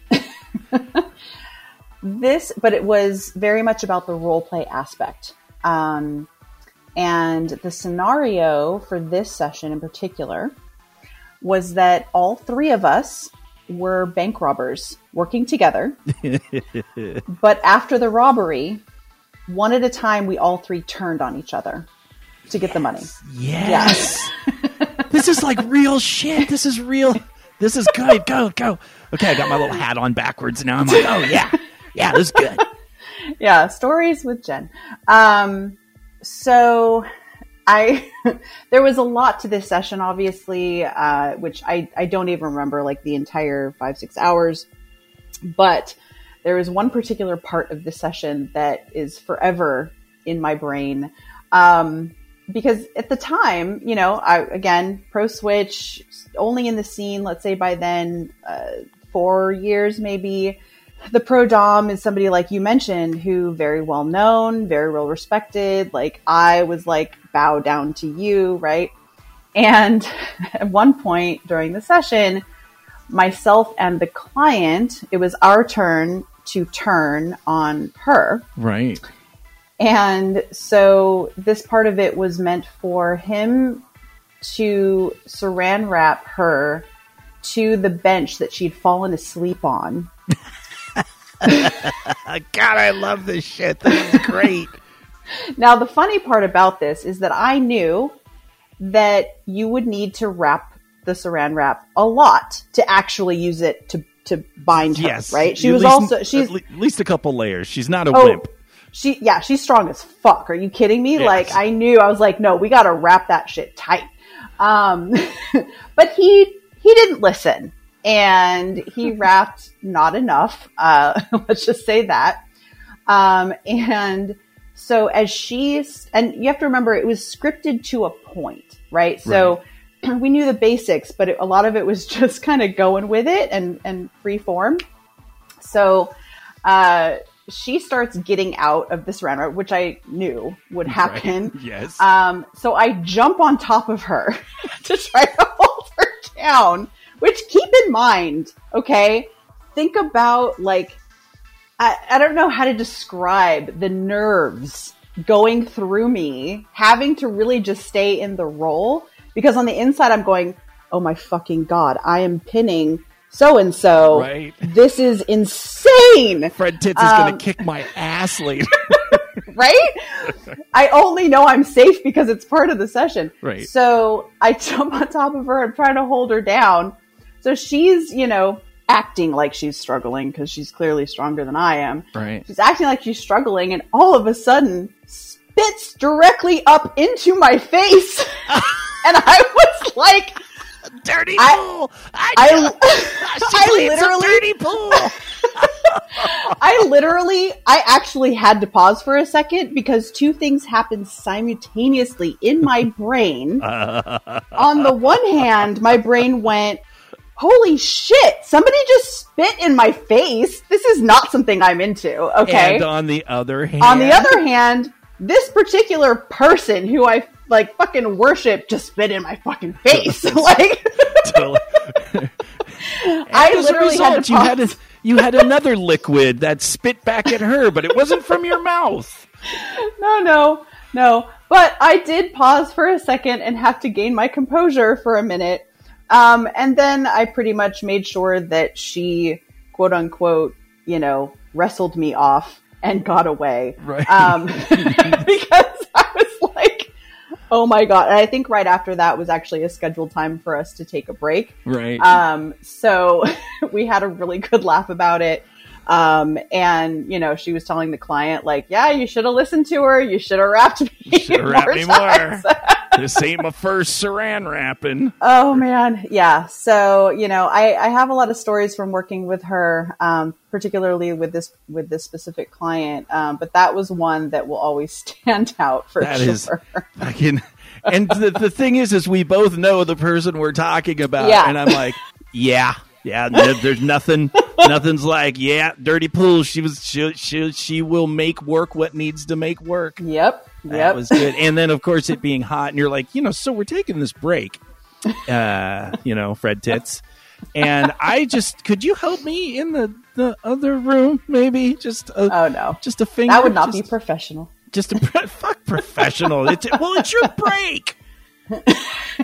this, but it was very much about the role play aspect. Um, and the scenario for this session in particular was that all three of us were bank robbers working together. but after the robbery, one at a time, we all three turned on each other to get the money. Yes. This is like real shit. This is real. This is good. Go, go. Okay, I got my little hat on backwards now. I'm like, oh yeah. Yeah, this is good. yeah, stories with Jen. Um, so I there was a lot to this session, obviously, uh, which I I don't even remember like the entire five six hours, but there was one particular part of the session that is forever in my brain. Um, because at the time, you know, I again pro switch only in the scene. Let's say by then, uh, four years maybe. The pro dom is somebody like you mentioned, who very well known, very well respected. Like I was like bow down to you, right? And at one point during the session, myself and the client, it was our turn to turn on her. Right. And so this part of it was meant for him to saran wrap her to the bench that she'd fallen asleep on. God, I love this shit. This is great. Now, the funny part about this is that I knew that you would need to wrap the saran wrap a lot to actually use it to, to bind her, yes. right? She At was least- also, she's, at at least a couple layers. She's not a Oh, wimp. She yeah, she's strong as fuck. Are you kidding me? Yes. Like I knew I was like, no, we got to wrap that shit tight. Um, but he he didn't listen, and he wrapped not enough. Uh, let's just say that. Um, and so as she's and you have to remember it was scripted to a point, right? So. We knew the basics, but it, a lot of it was just kind of going with it and, and free form. So, uh, she starts getting out of this run, which I knew would happen. Yes. Um, so I jump on top of her to try to hold her down. Which keep in mind, okay? Think about like I, I don't know how to describe the nerves going through me, having to really just stay in the role because on the inside I'm going, oh my fucking god, I am pinning so and so. Right. This is insane. Fred Tits is going Um, to kick my ass later. right? I only know I'm safe because it's part of the session. Right. So I jump on top of her. I'm trying to hold her down. So she's, you know, acting like she's struggling because she's clearly stronger than I am. right. She's acting like she's struggling, and all of a sudden spits directly up into my face. and I was like, Dirty I- pool. I, I, I played some literally dirty pool. I literally, I actually had to pause for a second because two things happened simultaneously in my brain. On the one hand, my brain went, Holy shit, somebody just spit in my face. This is not something I'm into. Okay. And on the other hand, On the other hand, this particular person who I like fucking worship just spit in my fucking face. like, I as a literally had result, to you had a, you had another liquid that spit back at her, but it wasn't from your mouth. no, no, no. But I did pause for a second and have to gain my composure for a minute. Um, and then I pretty much made sure that she, quote unquote, you know, wrestled me off and got away. Right. Um, because I was like, oh my God. And I think right after that was actually a scheduled time for us to take a break. Right. Um, so we had a really good laugh about it. Um, and you know, she was telling the client, like, yeah, you should have listened to her. You should have wrapped me. Shoulda wrapped more me times." This ain't my first saran wrapping. oh man. Yeah. So, you know, I, I have a lot of stories from working with her, um, particularly with this, with this specific client. Um, but that was one that will always stand out for That sure. is fucking. And the, the thing is, is we both know the person we're talking about, Yeah. and I'm like, yeah, yeah. There's nothing, nothing's like, yeah, dirty pool. She was, she, she, she will make work what needs to make work. Yep. That Yep. was good. And then, of course, it being hot, and you're like, you know, so we're taking this break, uh, you know, Fred Tits. And I just, could you help me in the, the other room, maybe? Just a, oh no. just a finger. That would not just, be professional. just a fuck professional. It's, well, it's your break.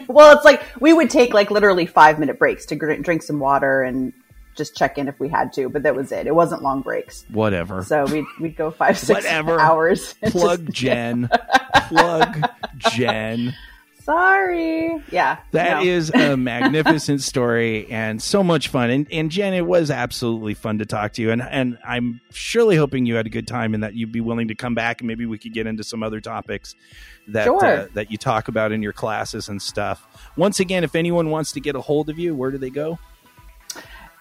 Well, it's like we would take like literally five minute breaks to gr- drink some water and just check in if we had to, but that was it. It wasn't long breaks. Whatever. So we'd, we'd go five, six Whatever. hours. Plug just- Jen. Plug Jen. Sorry. Yeah. That no. is a magnificent story and so much fun. And, and Jen, it was absolutely fun to talk to you. And, and I'm surely hoping you had a good time and that you'd be willing to come back and maybe we could get into some other topics that, Sure. uh, that you talk about in your classes and stuff. Once again, if anyone wants to get a hold of you, where do they go?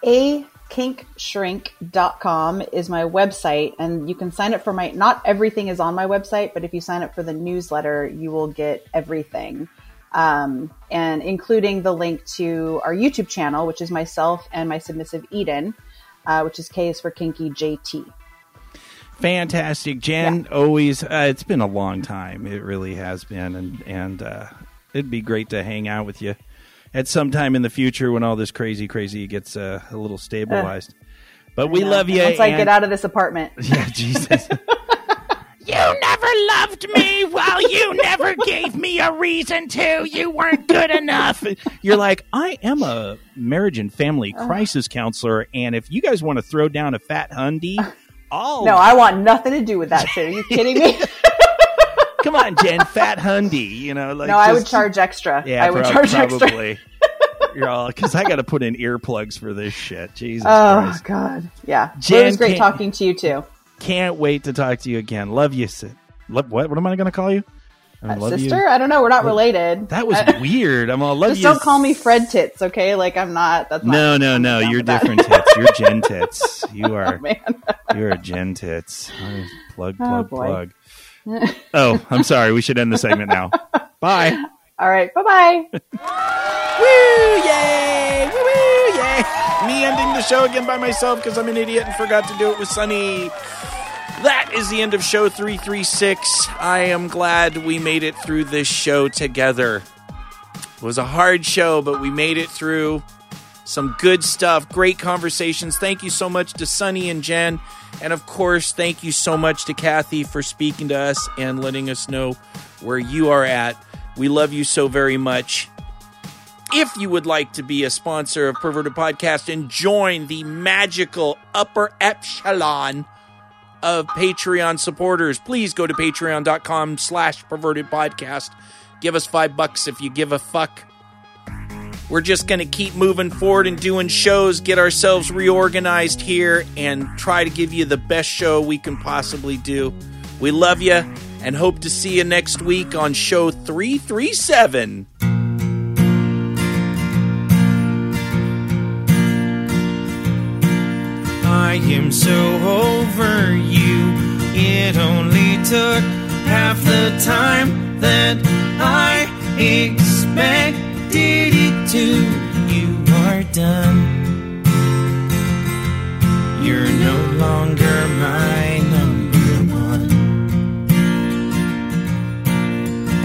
akinkShrink.com is my website and you can sign up for my not everything is on my website but if you sign up for the newsletter you will get everything um, and including the link to our youtube channel which is myself and my submissive eden uh, which is k is for kinky jt Fantastic, Jen. Always, uh, it's been a long time. It really has been, and and uh, it'd be great to hang out with you at some time in the future when all this crazy, crazy gets uh, a little stabilized. but we love you. once i and- get out of this apartment Yeah, Jesus. you never loved me. Well, you never gave me a reason to. You weren't good enough. You're like, I am a marriage and family crisis counselor, and if you guys want to throw down a fat hundy, I'll no i want nothing to do with that shit are you kidding me come on, Jen, fat hundy. You know, like no i would charge extra Yeah, i would prob- charge extra probably. You're all because I got to put in earplugs for this shit. Jesus oh Christ. god yeah Jen it was great talking to you too Can't wait to talk to you again. Love you, Sid. Love, what? What am I going to call you? I love you. sister i don't know we're not related That was Uh, weird. I'm all love Just you. don't call me Fred Tits, okay? Like I'm not. That's not, No, no, no. You're with that. different tits. You're Jen tits. You are. Man. You're a Jen tits. Oh, Plug, Oh, plug, boy. plug. Oh, I'm sorry. We should end the segment now. Bye. All right. Bye bye. Woo! Yay! Woo! Woo! Yay! Me ending the show again by myself because I'm an idiot and forgot to do it with Sunny. That is the end of show 336. I am glad we made it through this show together. It was a hard show, but we made it through. Some good stuff, great conversations. Thank you so much to Sunny and Jen. And of course, thank you so much to Kathy for speaking to us and letting us know where you are at. We love you so very much. If you would like to be a sponsor of Perverted Podcast and join the magical upper echelon of Patreon supporters, please go to patreon.com slash perverted podcast. Give us five bucks if you give a fuck. We're just going to keep moving forward and doing shows, get ourselves reorganized here, and try to give you the best show we can possibly do. We love you and hope to see you next week on show 337. I am so over you. It only took half the time that I expected it You are done. You're no longer my number one.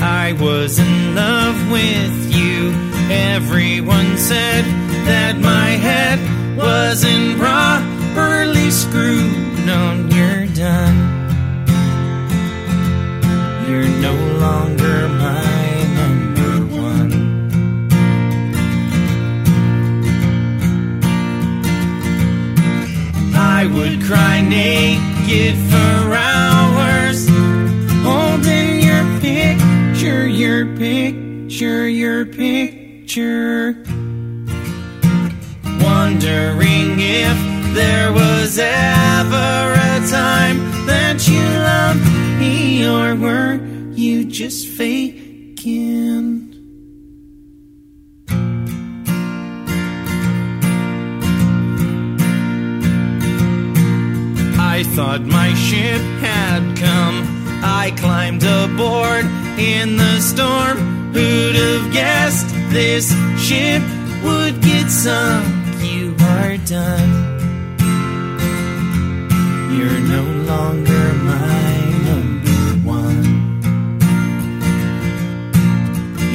I was in love with you. Everyone said that my head wasn't properly screwed on. You're done. You're no longer my I would cry naked for hours, holding your picture, your picture, your picture. Wondering if there was ever a time that you loved me, or were you just faking? Thought my ship had come. I climbed aboard in the storm. Who'd have guessed this ship would get sunk? You are done. You're no longer my number one.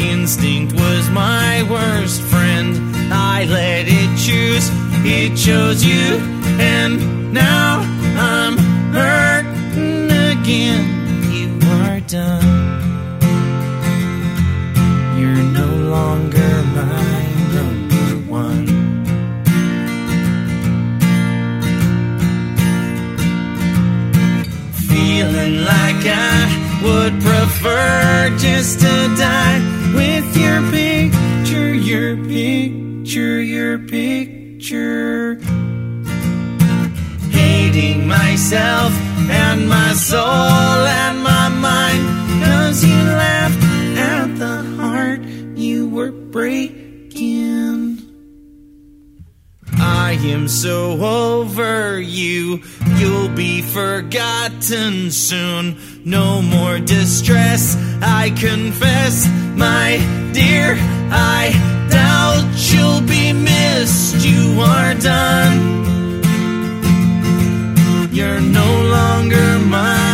Instinct was my worst friend. I let it choose, it chose you, and now I'm hurting again. You are done. You're no longer my number one. Feeling like I would prefer just to die with your picture, your picture, your picture hating myself and my soul and my mind. Cause you laughed at the heart you were breaking. I am so over you you'll be forgotten soon. No more distress I confess my dear I doubt you'll be missed. You are done you're no longer my